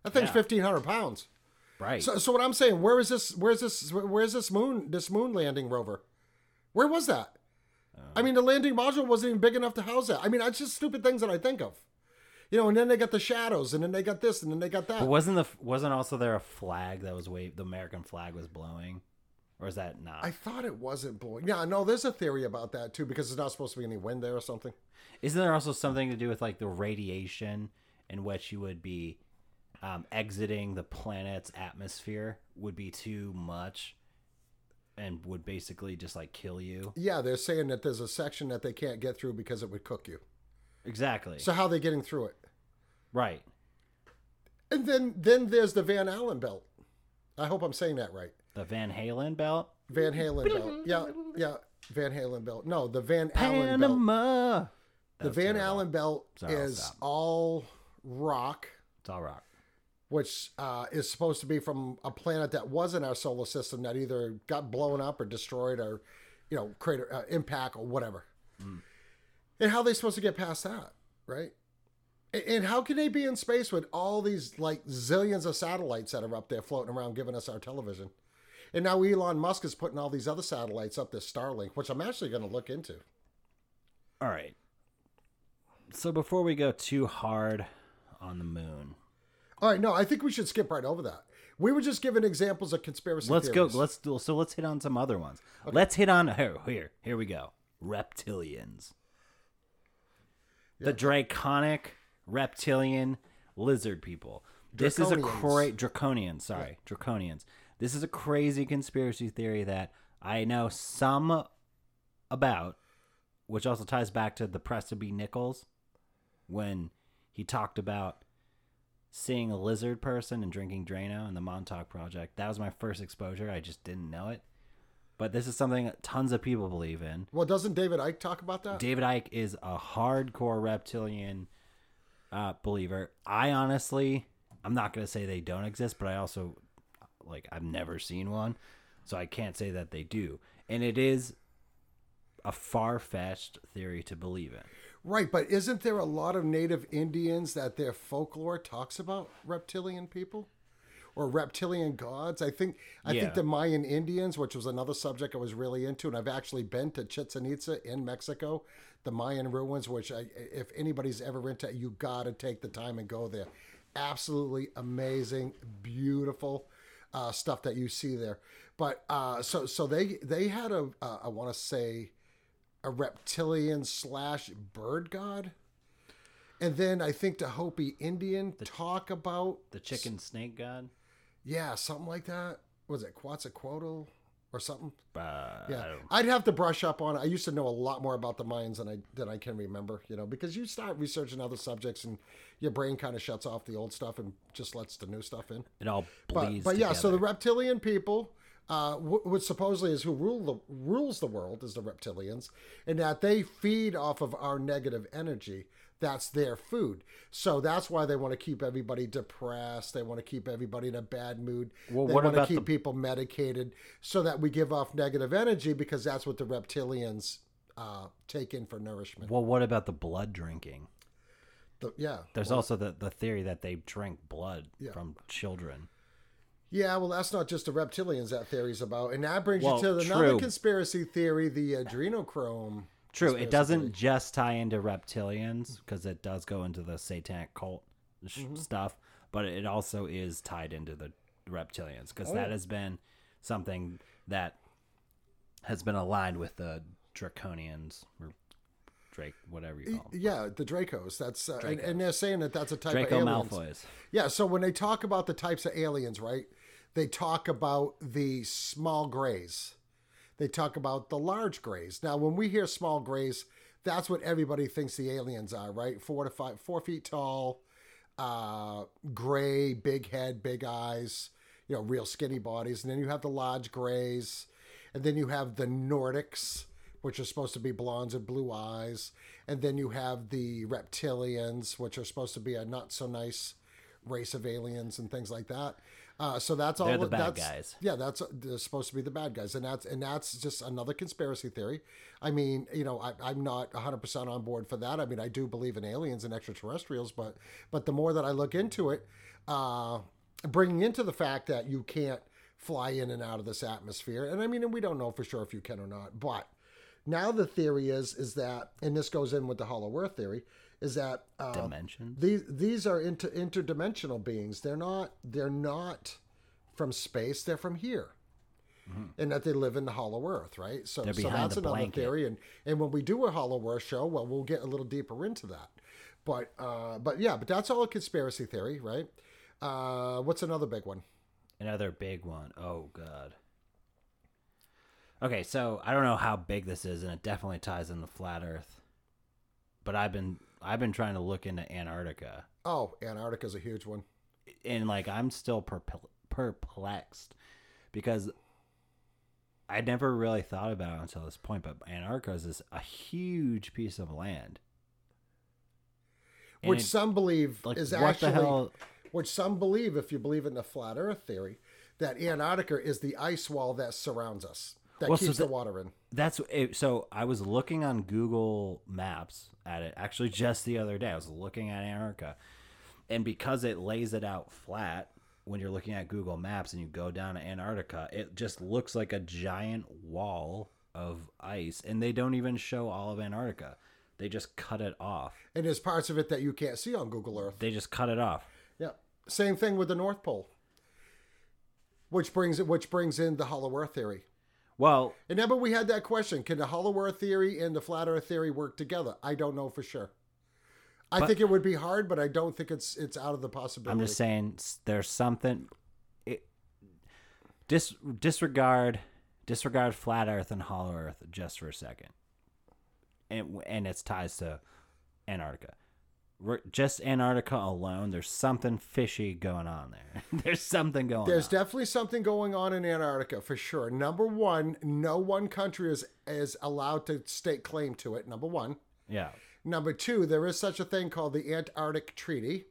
That thing's Yeah. fifteen hundred pounds. Right. So, so what I'm saying, where is this? Where's this? Where's this moon? This moon landing rover? Where was that? I mean, the landing module wasn't even big enough to house that. I mean, it's just stupid things that I think of. You know, and then they got the shadows, and then they got this, and then they got that. but wasn't the wasn't also there a flag that was wave the American flag was blowing? or is that not? I thought it wasn't blowing. Yeah, no, there's a theory about that too because there's not supposed to be any wind there or something. Isn't there also something to do with like the radiation in which you would be um, exiting the planet's atmosphere would be too much and would basically just like kill you? Yeah, they're saying that there's a section that they can't get through because it would cook you. Exactly. So how are they getting through it? right. And then then there's the Van Allen belt. I hope I'm saying that right. The Van Halen belt? Van Halen belt. Yeah, yeah. Van Halen belt. No, the Van Allen belt. The Van. Allen belt Sorry, is all rock, It's all rock. Which uh, is supposed to be from a planet that was in our solar system that either got blown up or destroyed or, you know, crater uh, impact or whatever. Mm. And how are they supposed to get past that, right? A- And how can they be in space with all these like zillions of satellites that are up there floating around giving us our television? And now Elon Musk is putting all these other satellites up, this Starlink, which I'm actually going to look into. All right. So before we go too hard on the moon, All right, no, I think we should skip right over that. We were just giving examples of conspiracy let's theories. go. Let's do. So let's hit on some other ones. Let's hit on here. Here, here we go. Reptilians. The draconic reptilian lizard people. This is a Draconians. cra- draconian. Sorry, draconians. This is a crazy conspiracy theory that I know some about, which also ties back to the Preston B. Nichols when he talked about seeing a lizard person and drinking Drano in the Montauk Project. That was my first exposure. I just didn't know it. But this is something that tons of people believe in. well, doesn't David Icke talk about that? David Icke is a hardcore reptilian uh, believer. I honestly, I'm not going to say they don't exist, but I also, like, I've never seen one. So I can't say that they do. And it is a far fetched theory to believe in. Right, but isn't there a lot of native Indians that their folklore talks about reptilian people? Or reptilian gods. I think I Yeah. think the Mayan Indians, which was another subject I was really into, and I've actually been to Chichen Itza in Mexico, the Mayan ruins, which I, if anybody's ever into, you gotta take the time and go there. Absolutely amazing, beautiful uh, stuff that you see there. But uh, so so they they had a uh, I want to say a reptilian slash bird god. And then I think the Hopi Indian the, talk about The chicken snake god? yeah, something like that. Was it Quetzalcoatl or something? Uh, Yeah, I I'd have to brush up on it. I used to know a lot more about the Mayans than I than I can remember. You know, because you start researching other subjects and your brain kind of shuts off the old stuff and just lets the new stuff in. it all But bleeds but yeah, so the reptilian people, uh, wh- which supposedly is who rule the rules the world, is the reptilians, and that they feed off of our negative energy. That's their food. So that's why they want to keep everybody depressed. They want to keep everybody in a bad mood. Well, they what want to keep the- people medicated so that we give off negative energy because that's what the reptilians uh, take in for nourishment. Well, what about the blood drinking? The- yeah. There's also the, the theory that they drink blood Yeah. from children. Yeah, well, that's not just the reptilians that theory's about. And that brings Well, you to another true. conspiracy theory, the adrenochrome. True, it doesn't theory. just tie into reptilians because it does go into the satanic cult Mm-hmm. stuff, but it also is tied into the reptilians because Oh, that has been something that has been aligned with the draconians or Drake, whatever you call them. Yeah, the Dracos. That's uh, and, and they're saying that that's a type Draco of aliens. Malfoys. Yeah, so when they talk about the types of aliens, right? They talk about the small grays. They talk about the large grays. Now, when we hear small grays, that's what everybody thinks the aliens are, right? Four to five, four feet tall, uh, gray, big head, big eyes, you know, real skinny bodies. And then you have the large grays, and then you have the Nordics, which are supposed to be blondes and blue eyes, and then you have the reptilians, which are supposed to be a not so nice race of aliens and things like that. Uh, so that's all. They're the bad that's, guys. Yeah, that's they're supposed to be the bad guys, and that's and that's just another conspiracy theory. I mean, you know, I, I'm not 100 percent on board for that. I mean, I do believe in aliens and extraterrestrials, but but the more that I look into it, uh, bringing into the fact that you can't fly in and out of this atmosphere, and I mean, and we don't know for sure if you can or not, but now the theory is is that, and this goes in with the Hollow Earth theory, is that uh, Dimensions. these these are inter, interdimensional beings. They're not they're not from space. They're from here. and that they live in the hollow earth, right? So, so that's the another blanket. theory. And and when we do a hollow earth show, well, we'll get a little deeper into that. But uh, but yeah, but that's all a conspiracy theory, right? Uh, what's another big one? Another big one. Oh god. Okay, so I don't know how big this is, and it definitely ties in the flat Earth. But I've been I've been trying to look into Antarctica, Oh, Antarctica's a huge one. and like I'm still perplexed because I never really thought about it until this point. But Antarctica is this a huge piece of land, And which it- some believe like is actually, which some believe, if you believe in the flat Earth theory, that Antarctica is the ice wall that surrounds us, that Well, so keeps the that- water in. That's it, so. I was looking on Google Maps at it actually just the other day. I was looking at Antarctica, and because it lays it out flat when you're looking at Google Maps and you go down to Antarctica, it just looks like a giant wall of ice, and they don't even show all of Antarctica. They just cut it off. And there's parts of it that you can't see on Google Earth. They just cut it off. Yeah. Same thing with the North Pole. Which brings which brings in the hollow earth theory. Well, And remember we had that question, can the hollow earth theory and the flat earth theory work together? I don't know for sure. I But- think it would be hard, but I don't think it's it's out of the possibility. I'm just saying there's something. It, dis disregard disregard flat Earth and hollow Earth just for a second, and and its ties to Antarctica. We're, just Antarctica alone, there's something fishy going on there. there's something going on. There's on. definitely something going on in Antarctica for sure. Number one, no one country is is allowed to stake claim to it. Number one. yeah, Number two, there is such a thing called the Antarctic Treaty,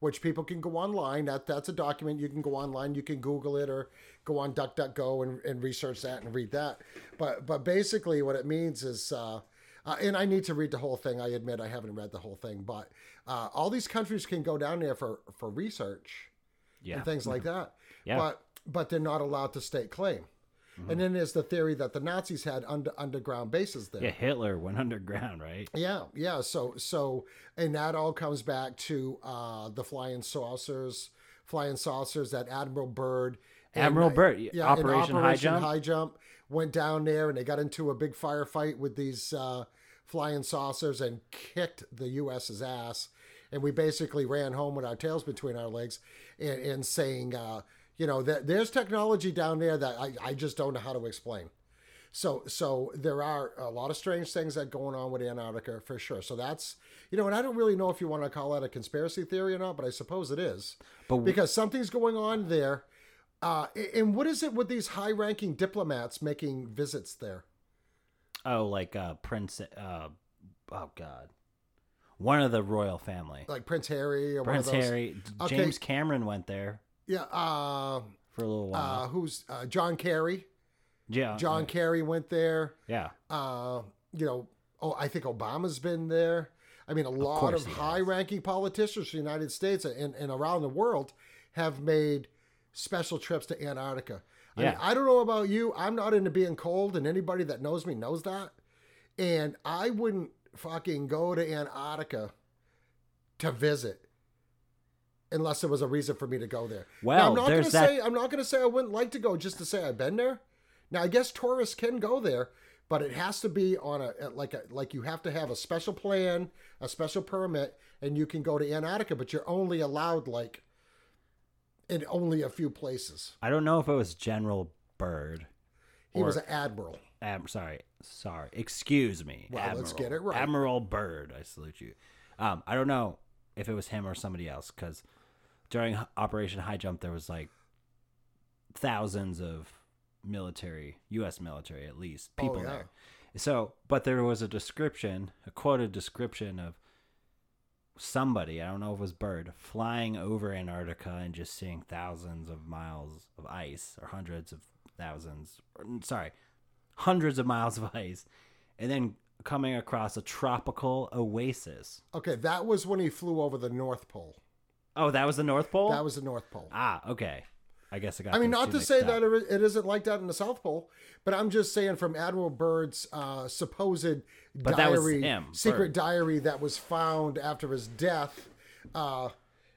which people can go online. That that's a document you can go online. You can Google it or go on DuckDuckGo and, and research that and read that. But but basically, what it means is, uh, uh, and I need to read the whole thing. I admit I haven't read the whole thing, but uh, all these countries can go down there for for research yeah. and things like that. Yeah. But but they're not allowed to state claim. And then there's the theory that the Nazis had under, underground bases there. yeah, Hitler went underground, right? Yeah, yeah. So, so, and that all comes back to uh, the flying saucers, flying saucers that Admiral Byrd, and- Admiral Byrd, yeah, in Operation High Jump? High Jump went down there and they got into a big firefight with these uh, flying saucers and kicked the U.S.'s ass. And we basically ran home with our tails between our legs and, and saying, uh, you know, that there's technology down there that I, I just don't know how to explain. So so there are a lot of strange things that going on with Antarctica for sure. So that's you know, and I don't really know if you want to call that a conspiracy theory or not, but I suppose it is. But because something's going on there. Uh, and what is it with these high-ranking diplomats making visits there? oh, like uh, Prince. Uh, oh God, one of the royal family, Like Prince Harry or Prince one of those? Harry. Okay. James Cameron went there Yeah. Uh, for a little while. uh, who's uh, John Kerry? yeah, John Kerry went there. Yeah. uh, you know, oh, I think Obama's been there. I mean, a lot course of he has. high-ranking politicians in the United States and, and around the world have made special trips to Antarctica. I, mean, I don't know about you. I'm not into being cold, and anybody that knows me knows that. And I wouldn't fucking go to Antarctica to visit unless there was a reason for me to go there. Now, Well, I'm not gonna that- say I'm not gonna say I wouldn't like to go just to say I've been there. Now I guess tourists can go there, but it has to be on a like a like you have to have a special plan, a special permit, and you can go to Antarctica, but you're only allowed like in only a few places. I don't know if it was General Byrd. He Or- was an admiral. I'm sorry, sorry. Excuse me. Well, let's get it right. Admiral Byrd. I salute you. Um, I don't know if it was him or somebody else because during Operation High Jump there was like thousands of military, U.S. military at least, people Oh, yeah. there. So, but there was a description, a quoted description of somebody, I don't know if it was Byrd, flying over Antarctica and just seeing thousands of miles of ice or hundreds of thousands, or, sorry, hundreds of miles of ice, and then coming across a tropical oasis. Okay, that was when he flew over the North Pole. Oh, that was the North Pole? That was the North Pole. ah, okay. I guess I got I mean, not to say up. that it isn't like that in the South Pole, but I'm just saying from Admiral Byrd's uh, supposed But diary, him, secret Byrd. diary that was found after his death. Uh,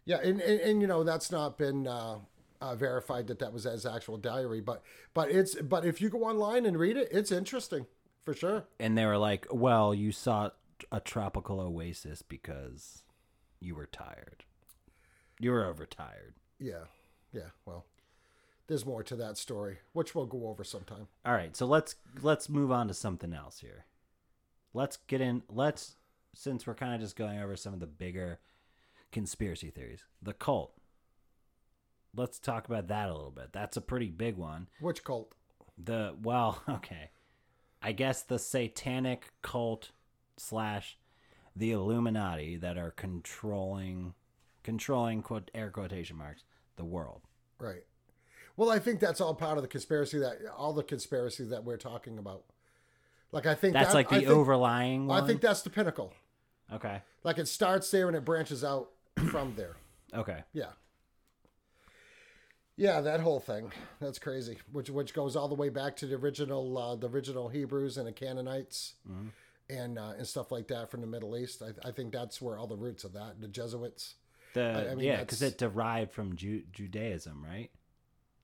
yeah, and, and, and you know that's not been uh, uh, verified that that was his actual diary. But but it's but if you go online and read it, it's interesting for sure. And they were like, "Well, you saw a tropical oasis because you were tired. You were overtired." Yeah, yeah. Well, there's more to that story, which we'll go over sometime. All right, so let's let's move on to something else here. Let's get in. Let's since we're kind of just going over some of the bigger conspiracy theories. The cult. Let's talk about that a little bit. That's a pretty big one. Which cult? The well, okay. I guess the satanic cult slash the Illuminati that are controlling controlling quote air quotation marks the world. Right. Well, I think that's all part of the conspiracy that all the conspiracies that we're talking about. Like I think That's that- like the I think, overlying one. I think that's the pinnacle. okay. Like it starts there and it branches out from there. Okay. Yeah. Yeah, that whole thing. That's crazy. Which which goes all the way back to the original uh, the original Hebrews and the Canaanites and uh, and stuff like that from the Middle East. I, I think that's where all the roots of that. The Jesuits, The I- I mean, yeah, because it derived from Ju- Judaism, right?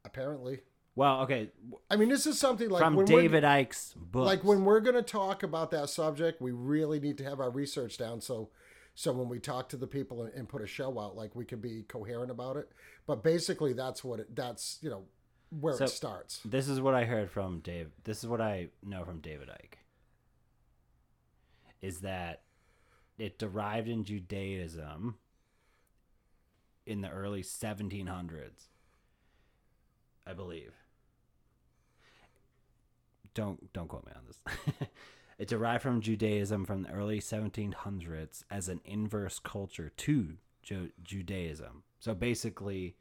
Apparently. Well, okay, I mean, this is something like from when David Icke's book. like when we're going to talk about that subject we really need to have our research down so so when we talk to the people and, and put a show out like we can be coherent about it but basically that's what it that's you know where So- it starts this is what I heard from Dave. This is what I know from David Icke. Is that it derived in Judaism in the early 1700s, I believe. Don't don't quote me on this. it derived from Judaism from the early 1700s as an inverse culture to Ju- Judaism. So basically,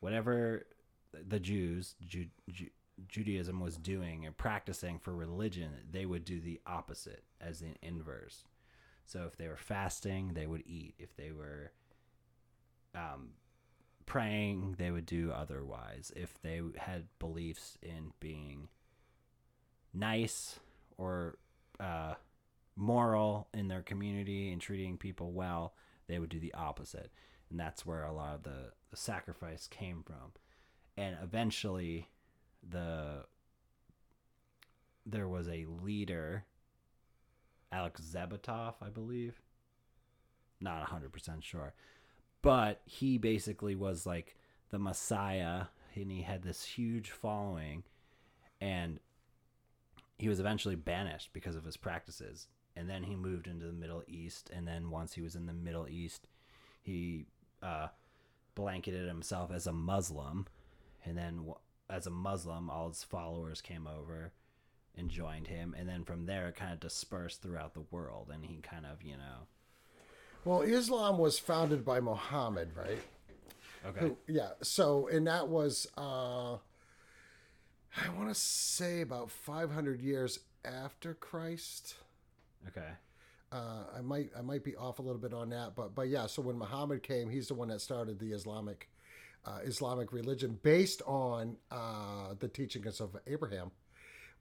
whatever the Jews, Ju- Ju- Judaism was doing and practicing for religion, they would do the opposite as an inverse. So if they were fasting, they would eat. If they were um, praying, they would do otherwise. If they had beliefs in being nice or uh, moral in their community and treating people well, they would do the opposite. And that's where a lot of the, the sacrifice came from. And eventually, the there was a leader, Alex Zebetov, I believe. Not hundred percent sure, but he basically was like the Messiah, and he had this huge following, and he was eventually banished because of his practices. And then he moved into the Middle East, and then once he was in the Middle East, he uh, blanketed himself as a Muslim, and then as a Muslim, all his followers came over and joined him, and then from there it kind of dispersed throughout the world, and he kind of you know well islam was founded by muhammad right? Okay. Yeah so and that was uh i want to say about 500 years after christ. Okay. Uh, I might I might be off a little bit on that, but but yeah. So when Muhammad came, he's the one that started the Islamic uh, Islamic religion based on uh, the teachings of Abraham,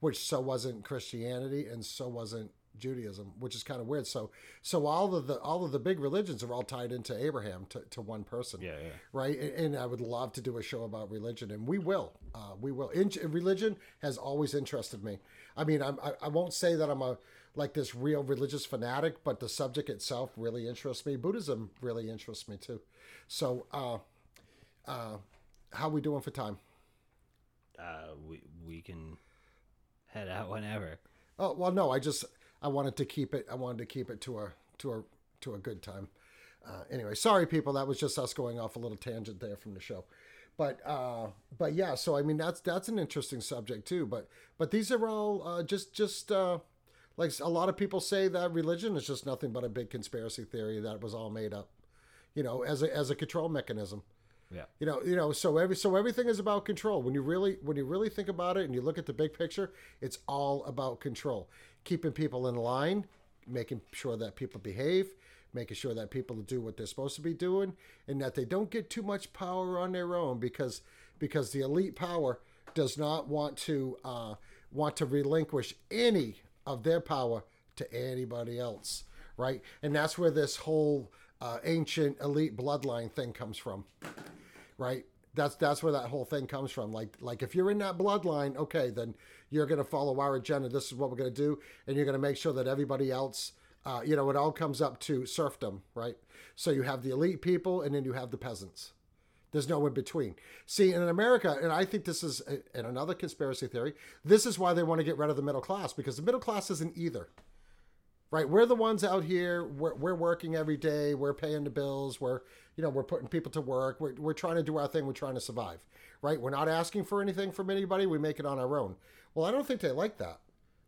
which so wasn't Christianity and so wasn't Judaism, which is kind of weird. So so all of the all of the big religions are all tied into Abraham to, to one person yeah yeah right? And, and I would love to do a show about religion, and we will. Uh, we will. In, religion has always interested me. I mean, I'm, I I won't say that I'm a like this real religious fanatic, but the subject itself really interests me. Buddhism really interests me too. So, uh, uh, how we doing for time? uh, we we can head out whenever Oh well, no. I just I wanted to keep it. I wanted to keep it to a to a to a good time. Uh, anyway, sorry people. That was just us going off a little tangent there from the show. But uh, but yeah. So I mean that's that's an interesting subject too. But but these are all uh, just just uh, like a lot of people say that religion is just nothing but a big conspiracy theory that was all made up. You know, as a as a control mechanism yeah you know you know so every so everything is about control when you really when you really think about it and you look at the big picture it's all about control keeping people in line making sure that people behave making sure that people do what they're supposed to be doing and that they don't get too much power on their own because because the elite power does not want to uh, want to relinquish any of their power to anybody else right and that's where this whole uh, ancient elite bloodline thing comes from right? That's that's where that whole thing comes from. Like like if you're in that bloodline, okay, then you're going to follow our agenda. This is what we're going to do, and you're going to make sure that everybody else, uh, you know, it all comes up to serfdom, right? So you have the elite people, and then you have the peasants. There's no in between. See, in America, and I think this is and another conspiracy theory. This is why they want to get rid of the middle class because the middle class isn't either right? We're the ones out here. We're, we're working every day. We're paying the bills. We're you know we're putting people to work. We're, we're trying to do our thing. We're trying to survive right? We're not asking for anything from anybody. We make it on our own. Well i don't think they like that.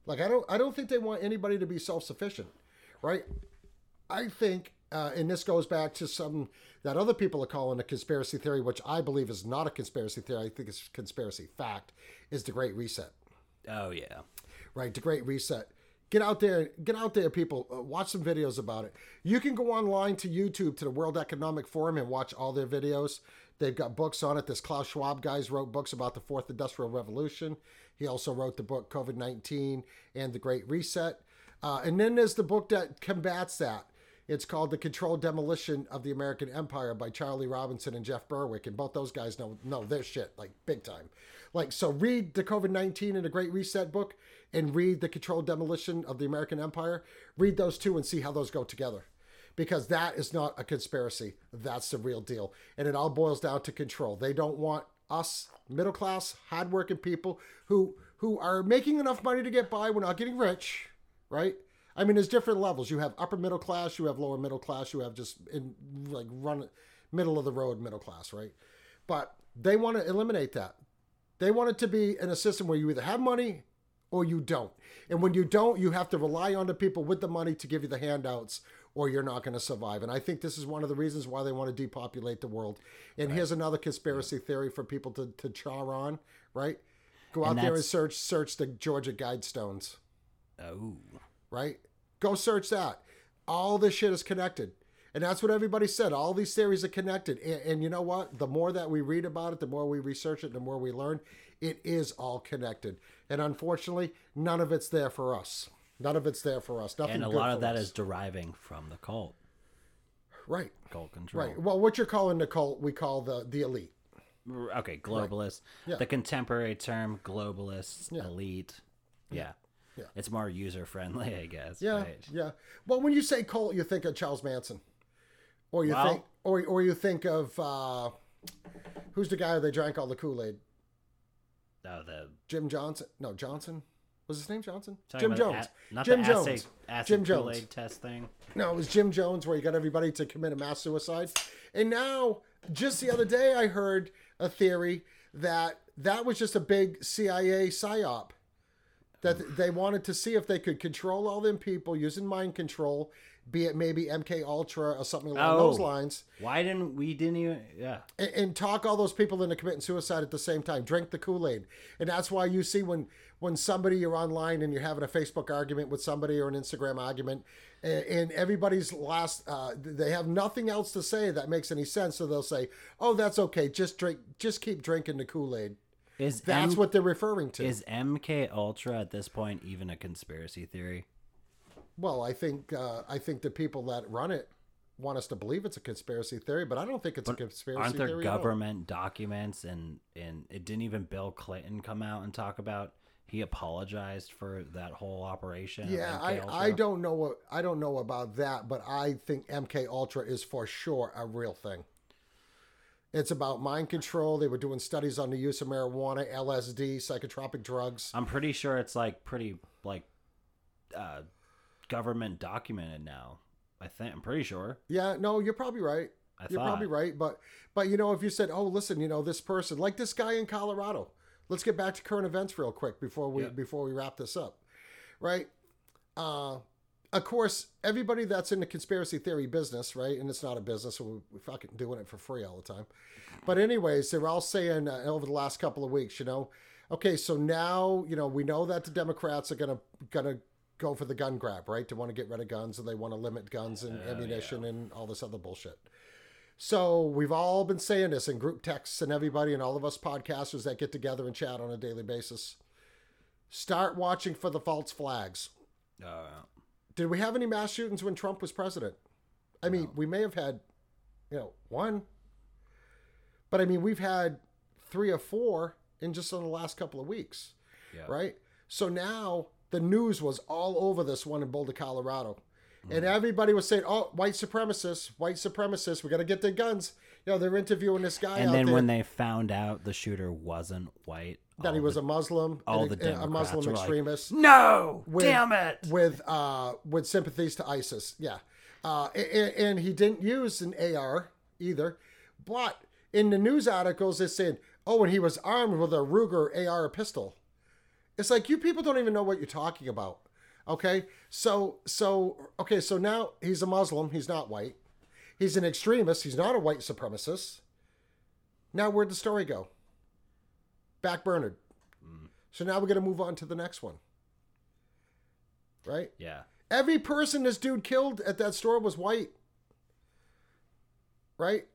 Like i don't i don't think they want anybody to be self-sufficient right? I think uh, and this goes back to some that other people are calling a conspiracy theory which i believe is not a conspiracy theory. I think it's conspiracy fact is the great reset. Oh yeah. right? The Great Reset. Get out there, get out there, people. Uh, watch some videos about it. You can go online to YouTube to the World Economic Forum and watch all their videos. They've got books on it. This Klaus Schwab guys wrote books about the Fourth Industrial Revolution. He also wrote the book COVID nineteen and the Great Reset. Uh, and then there's the book that combats that. It's called The Controlled Demolition of the American Empire by Charlie Robinson and Jeff Berwick. And both those guys know know their shit, like big time. Like, so read the COVID 19 and the Great Reset book and read The Controlled Demolition of the American Empire. Read those two and see how those go together. Because that is not a conspiracy. That's the real deal. And it all boils down to control. They don't want us, middle class, hardworking people who who are making enough money to get by. We're not getting rich, right? I mean, there's different levels. You have upper middle class, you have lower middle class, you have just in like run middle of the road middle class, right? But they want to eliminate that. They want it to be in a system where you either have money or you don't. And when you don't, you have to rely on the people with the money to give you the handouts or you're not going to survive. And I think this is one of the reasons why they want to depopulate the world. And here's another conspiracy theory for people to, to char on, right? Go out And there and search search the Georgia Guidestones Oh. right? Go search that. All this shit is connected. And that's what everybody said. All these theories are connected. And, and you know what? The more that we read about it, the more we research it, the more we learn. It is all connected. And unfortunately, none of it's there for us. None of it's there for us. Nothing And a lot of that us. is deriving from the cult. right. Cult control. Right. Well, what you're calling the cult, we call the the elite. Okay, globalists. Yeah. The contemporary term, globalists, Yeah. elite. Yeah. Yeah. It's more user friendly, I guess. Yeah, right? yeah. Well, when you say cult, you think of Charles Manson, or you Well- think, or or you think of uh, who's the guy they drank all the Kool Aid? Oh, the Jim Johnson? No, Johnson. Was his name Johnson? Jim Jones. a- not Jim the Jones. acid, acid Jim Jones. Test thing. No, it was Jim Jones where he got everybody to commit a mass suicide. And now, just the other day, I heard a theory that that was just a big CIA psyop. That they wanted to see if they could control all them people using mind control, be it maybe MK Ultra or something along Oh. those lines, Why didn't we didn't even yeah. and, and talk all those people into committing suicide at the same time. Drink the Kool Aid, and that's why you see when when somebody you're online and you're having a Facebook argument with somebody or an Instagram argument, and, and everybody's last uh, they have nothing else to say that makes any sense, so they'll say, "Oh, that's okay. Just drink. Just keep drinking the Kool Aid." Is That's M- what they're referring to. is MK Ultra at this point even a conspiracy theory? Well, I think uh, I think the people that run it want us to believe it's a conspiracy theory, but I don't think it's a conspiracy Aren't there government documents and and it didn't even Bill Clinton come out and talk about he apologized for that whole operation? Yeah, I, I don't know what I don't know about that, but I think MK Ultra is for sure a real thing. It's about mind control. They were doing studies on the use of marijuana, LSD, psychotropic drugs. I'm pretty sure it's like pretty like uh government documented now. I think I'm pretty sure. Yeah, no, you're probably right. I you're thought. probably right, but but you know, if you said, "Oh, listen, you know, this person, like this guy in Colorado." Let's get back to current events real quick before we Yeah. before we wrap this up. Right? Uh of course, everybody that's in the conspiracy theory business, right? And it's not a business, so we, we fucking doing it for free all the time. But anyways, they're all saying uh, over the last couple of weeks, you know, okay, so now you know we know that the Democrats are gonna gonna go for the gun grab, right? To want to get rid of guns and they want to limit guns and ammunition and all this other bullshit. So we've all been saying this in group texts and everybody and all of us podcasters that get together and chat on a daily basis. Start watching for the false flags. Uh, Did we have any mass shootings when Trump was president? I mean, we may have had, you know, one. But I mean, we've had three or four in just in the last couple of weeks, Yeah. right? So now the news was all over this one in Boulder, Colorado. And everybody was saying, "Oh, white supremacists, white supremacists. We got to get their guns." You know, they're interviewing this guy And then there when they found out the shooter wasn't white, that he was the, a Muslim, all and the a, a Muslim were like, extremist. no, with, damn it. with uh with sympathies to ISIS. Yeah, uh, and, and he didn't use an AR either, but in the news articles it's saying, oh, and he was armed with a Ruger AR pistol. It's like you people don't even know what you're talking about. Okay, so so okay, so now he's a Muslim. He's not white. He's an extremist. He's not a white supremacist. Now where'd the story go? back Backburnered. Mm. So now we're gonna move on to the next one. Right? Yeah. Every person this dude killed at that store was white. Right?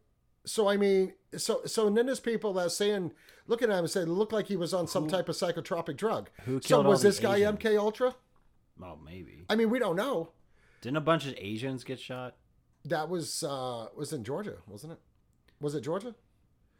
So I mean, so so and then there's people that are saying, looking at him and saying, look like he was on some type of psychotropic drug. Who so was this guy Asians? MK Ultra? Well, maybe. I mean, we don't know. Didn't a bunch of Asians get shot? That was uh was in Georgia, wasn't it? Was it Georgia?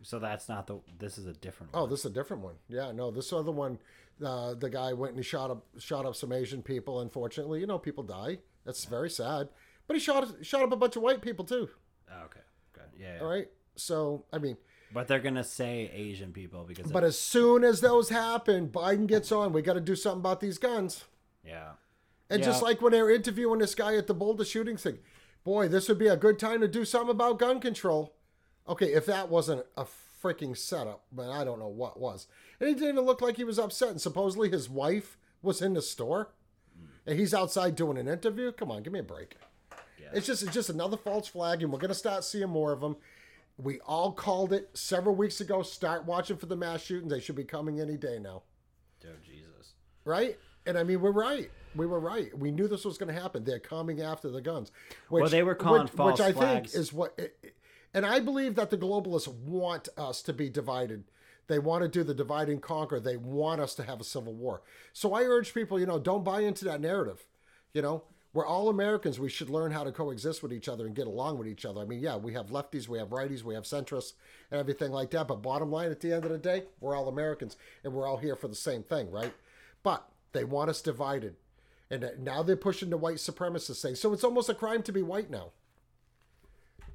So that's not the. This is a different Oh, one. this is a different one. Yeah, no, this other one, uh, the guy went and he shot up shot up some Asian people. Unfortunately, you know, people die. That's very sad. But he shot shot up a bunch of white people too. Oh, okay. Good. Yeah. yeah. All right. So I mean, But they're gonna say Asian people because. but as soon as those happen, Biden gets on. We got to do something about these guns. yeah. And just like when they were interviewing this guy at the Boulder shooting thing, boy, this would be a good time to do something about gun control. Okay, if that wasn't a freaking setup, but I don't know what was. And he didn't even look like he was upset. And supposedly his wife was in the store, and he's outside doing an interview. Come on, give me a break. Yeah. It's just it's just another false flag, and we're gonna start seeing more of them. We all called it several weeks ago. Start watching for the mass shootings. They should be coming any day now Oh Jesus. right? And I mean, we're right. We were right. We knew this was going to happen. They're coming after the guns. Which, Well, they were calling which, false which I flags. think is what. And I believe that the globalists want us to be divided. They want to do the divide and conquer. They want us to have a civil war. So I urge people, you know, don't buy into that narrative. You know, we're all Americans. We should learn how to coexist with each other and get along with each other. I mean, yeah, we have lefties, we have righties, we have centrists, and everything like that. But bottom line, at the end of the day, we're all Americans and we're all here for the same thing, right? But they want us divided. And now they're pushing the white supremacist thing. So it's almost a crime to be white now.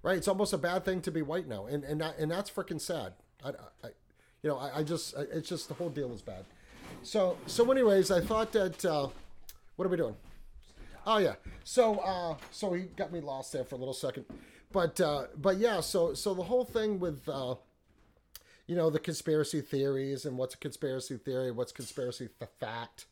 Right? It's almost a bad thing to be white now. And and, that, and that's freaking sad. I, I, you know, I, I just, I, it's just the whole deal is bad. So, so anyways, I thought that, uh, what are we doing? Oh yeah. So uh so he got me lost there for a little second. But uh but yeah, so so the whole thing with uh you know the conspiracy theories and what's a conspiracy theory, what's conspiracy fact.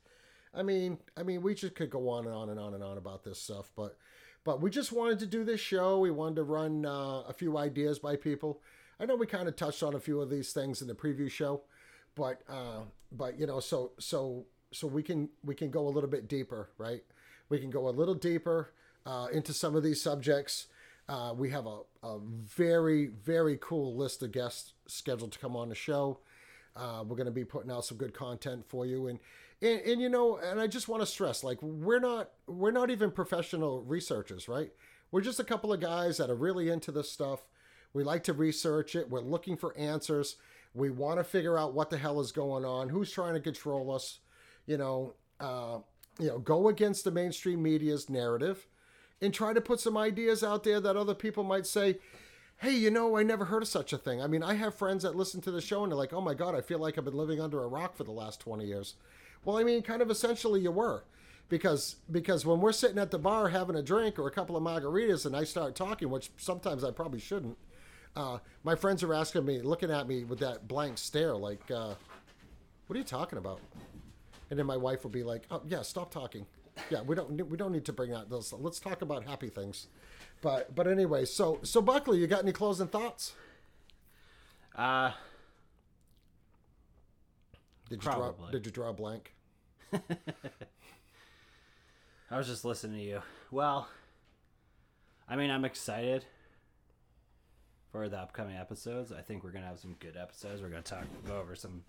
I mean, I mean we just could go on and on and on and on about this stuff, but but we just wanted to do this show. We wanted to run uh, a few ideas by people. I know we kind of touched on a few of these things in the preview show, but uh, but you know, so so so we can we can go a little bit deeper, right? We can go a little deeper uh, into some of these subjects. Uh, we have a, a very very cool list of guests scheduled to come on the show. Uh, we're going to be putting out some good content for you, and, and and you know, and I just want to stress, like we're not we're not even professional researchers, right? We're just a couple of guys that are really into this stuff. We like to research it. We're looking for answers. We want to figure out what the hell is going on, who's trying to control us. You know, uh, you know, go against the mainstream media's narrative, and try to put some ideas out there that other people might say, hey, you know, I never heard of such a thing. I mean, I have friends that listen to the show and they're like, oh my God, I feel like I've been living under a rock for the last 20 years. Well, I mean, kind of essentially you were. Because because when we're sitting at the bar having a drink or a couple of margaritas and I start talking, which sometimes I probably shouldn't, uh, my friends are asking me, looking at me with that blank stare, like, uh, what are you talking about? And then my wife will be like, "Oh yeah, stop talking. Yeah, we don't we don't need to bring out those. Let's talk about happy things." But but anyway, so so Buckley, you got any closing thoughts? Uh, Did you draw Did you draw a blank? I was just listening to you. Well, I mean, I'm excited for the upcoming episodes. I think we're gonna have some good episodes. We're gonna talk, go over some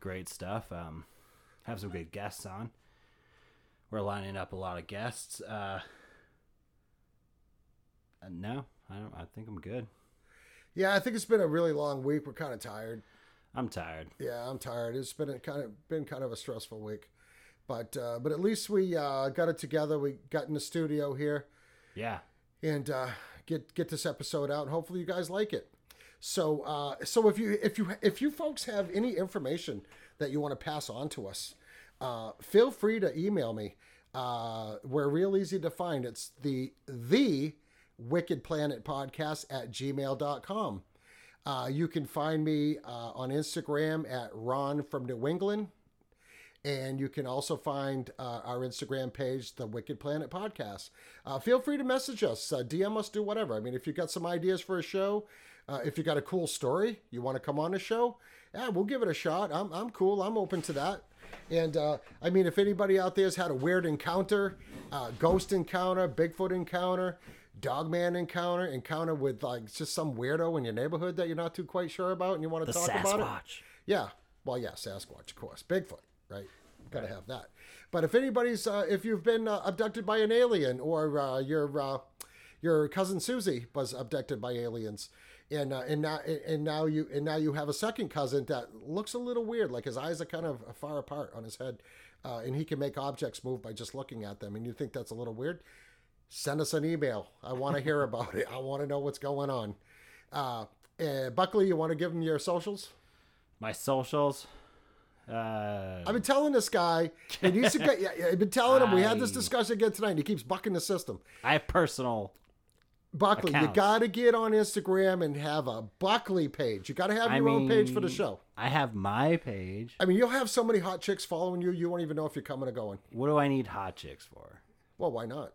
great stuff. Um, have some good guests on. We're lining up a lot of guests. Uh, no, I don't. I think I'm good. Yeah, I think it's been a really long week. We're kind of tired. I'm tired. Yeah, I'm tired. It's been a kind of been kind of a stressful week, but uh, but at least we uh, got it together. We got in the studio here Yeah. and uh, get get this episode out. Hopefully, you guys like it. So uh, so if you if you if you folks have any information that you want to pass on to us, uh, feel free to email me. Uh, we're real easy to find. It's the the Wicked Planet Podcast at gmail.com. Uh, you can find me uh, on Instagram at Ron from New England. And you can also find uh, our Instagram page, The Wicked Planet Podcast. Uh, feel free to message us, uh, DM us, do whatever. I mean, if you've got some ideas for a show, uh, if you got a cool story you want to come on the show, yeah, we'll give it a shot. I'm, I'm cool. I'm open to that. And uh, I mean, if anybody out there has had a weird encounter, uh, ghost encounter, Bigfoot encounter, dogman encounter, encounter with like just some weirdo in your neighborhood that you're not too quite sure about and you want to The talk about it, Sasquatch. yeah. Well, yeah, Sasquatch, of course. Bigfoot, right? Got to have that. But if anybody's, uh, if you've been uh, abducted by an alien, or uh, your uh, your cousin Susie was abducted by aliens, and uh, and now and now you and now you have a second cousin that looks a little weird, like his eyes are kind of far apart on his head, uh, and he can make objects move by just looking at them, and you think that's a little weird. Send us an email. I want to hear about it. I want to know what's going on. Uh, uh, Buckley, you want to give him your socials? My socials. Uh, I've been telling this guy he needs to get. Yeah, yeah, I've been telling him we had this discussion again tonight. And he keeps bucking the system. I have personal. Buckley, you got to get on Instagram and have a Buckley page. You got to have I your own page for the show. I have my page. I mean, you'll have so many hot chicks following you, you won't even know if you're coming or going. What do I need hot chicks for? Well, why not?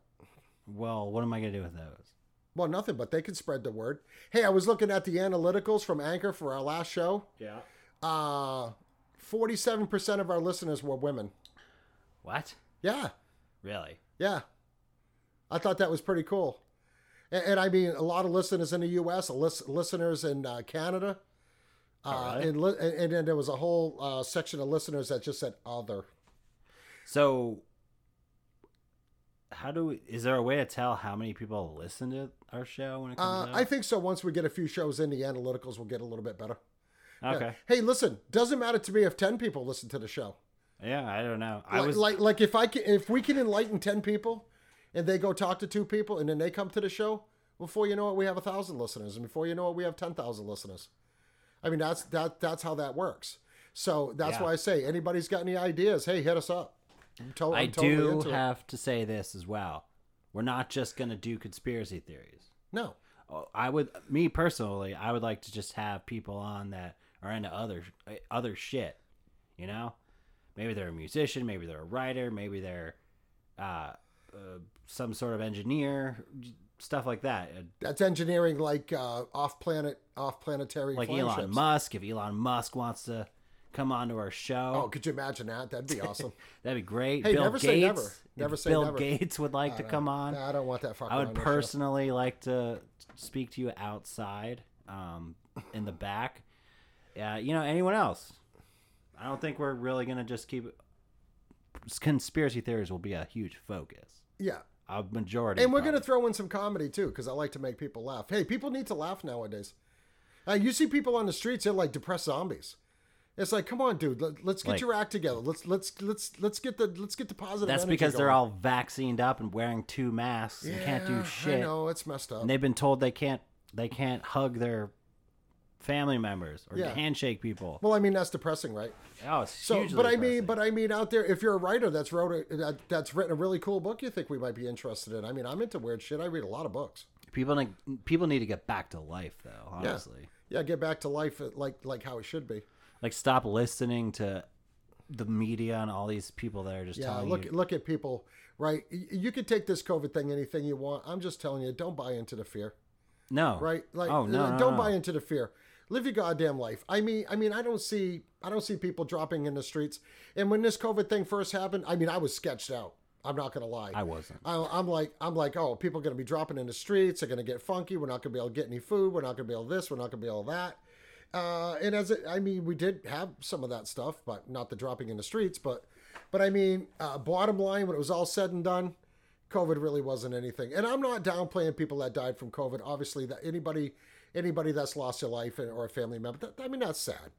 Well, what am I gonna do with those? Well, nothing, but they can spread the word. Hey, I was looking at the analyticals from Anchor for our last show. Yeah. Uh, 47% of our listeners were women. What? Yeah. Really? Yeah. I thought that was pretty cool. And, and I mean, a lot of listeners in the U.S., a lis- listeners in uh, Canada. Uh, Alright. and, li- and then there was a whole uh, section of listeners that just said other. So, how do we, is there a way to tell how many people listen to our show when it comes Uh, out? I think so. Once we get a few shows in, the analyticals will get a little bit better. Yeah. okay. Hey, listen, doesn't matter to me if 10 people listen to the show. Yeah. I don't know. I like, was like like if I can if we can enlighten 10 people and they go talk to two people and then they come to the show, before you know it we have a 1000 listeners and before you know it we have 10,000 listeners. I mean that's that that's how that works. So that's Yeah. why I say anybody's got any ideas, hey, hit us up. To- I totally do into it. have to say this as well. We're not just gonna do conspiracy theories. No. Oh, I would, me personally, I would like to just have people on that are into other other shit. You know, maybe they're a musician, maybe they're a writer, maybe they're uh, uh, some sort of engineer, stuff like that. Uh, That's engineering like uh, off-planet off-planetary Like Elon ships. Musk. If Elon Musk wants to come onto our show, Oh, could you imagine that? That'd be awesome. that'd be great. Hey, Bill never Gates, say never. Never say never. Bill never. Gates would like to come on. I don't want that I would on personally like to speak to you outside, um, in the back. Yeah, you know, anyone else? I don't think we're really gonna just keep. Conspiracy theories will be a huge focus. Yeah. A majority. And we're going to throw in some comedy too, because I like to make people laugh. Hey, people need to laugh nowadays. Uh, you see people on the streets; they're like depressed zombies. It's like, come on, dude, let, let's get Like- your act together. Let's let's let's let's get the let's get the positive. That's because they're all vaccinated up and wearing two masks and can't do shit. I know it's messed up. And they've been told they can't they can't hug their family members or Yeah. handshake people. well, I mean that's depressing, right? Oh, it's So, hugely but I mean, but I mean, out there, if you're a writer that's wrote a, that, that's written a really cool book, you think we might be interested in? I mean, I'm into weird shit. I read a lot of books. people need, people need to get back to life though. Honestly. Yeah, get back to life uh, like like how it should be. like stop listening to the media and all these people that are just Yeah, telling look you look at people, right? You can take this COVID thing anything you want. I'm just telling you, don't buy into the fear, no right? Like, oh no, uh, no, don't no. buy into the fear. Live your goddamn life. I mean, I mean, I don't see, I don't see people dropping in the streets. And when this COVID thing first happened, I mean, I was sketched out. I'm not gonna lie. I wasn't I, I'm like, I'm like, oh, people are gonna be dropping in the streets. They're gonna get funky. We're not gonna be able to get any food. We're not gonna be able to this. We're not gonna be able to that. Uh, and as it, I mean, we did have some of that stuff, but not the dropping in the streets. But, but I mean, uh, bottom line, when it was all said and done, COVID really wasn't anything. And I'm not downplaying people that died from COVID. Obviously, that anybody anybody that's lost their life or a family member, that, I mean, that's sad.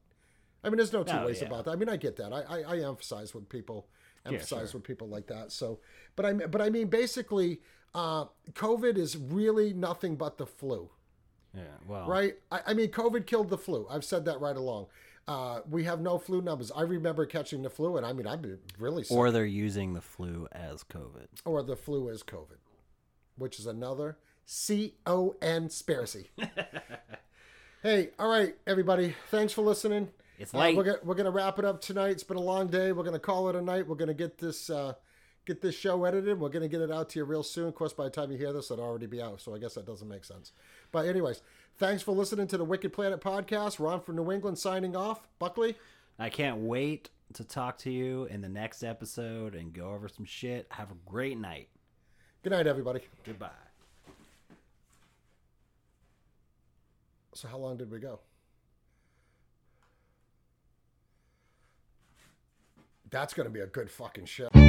I mean, there's no two Oh, ways yeah. about that. I mean, I get that. I, I, I emphasize with people, emphasize sure. with people like that. So, but I but I mean, basically, uh, COVID is really nothing but the flu Yeah. Well. right? I, I mean, COVID killed the flu. I've said that right along. Uh, we have no flu numbers. I remember catching the flu, and I mean, I've been really sick. Or they're using the flu as COVID. or the flu is COVID, which is another C O N spiracy. hey, all right, everybody. Thanks for listening. It's Uh, we're, gonna, we're gonna wrap it up tonight. It's been a long day. We're gonna call it a night. We're gonna get this uh, get this show edited. We're gonna get it out to you real soon. Of course, by the time you hear this, it'll already be out. So I guess that doesn't make sense. But anyways, thanks for listening to the Wicked Planet podcast. Ron from New England signing off. Buckley. I can't wait to talk to you in the next episode and go over some shit. Have a great night. Good night, everybody. Goodbye. So how long did we go? That's gonna be a good fucking show.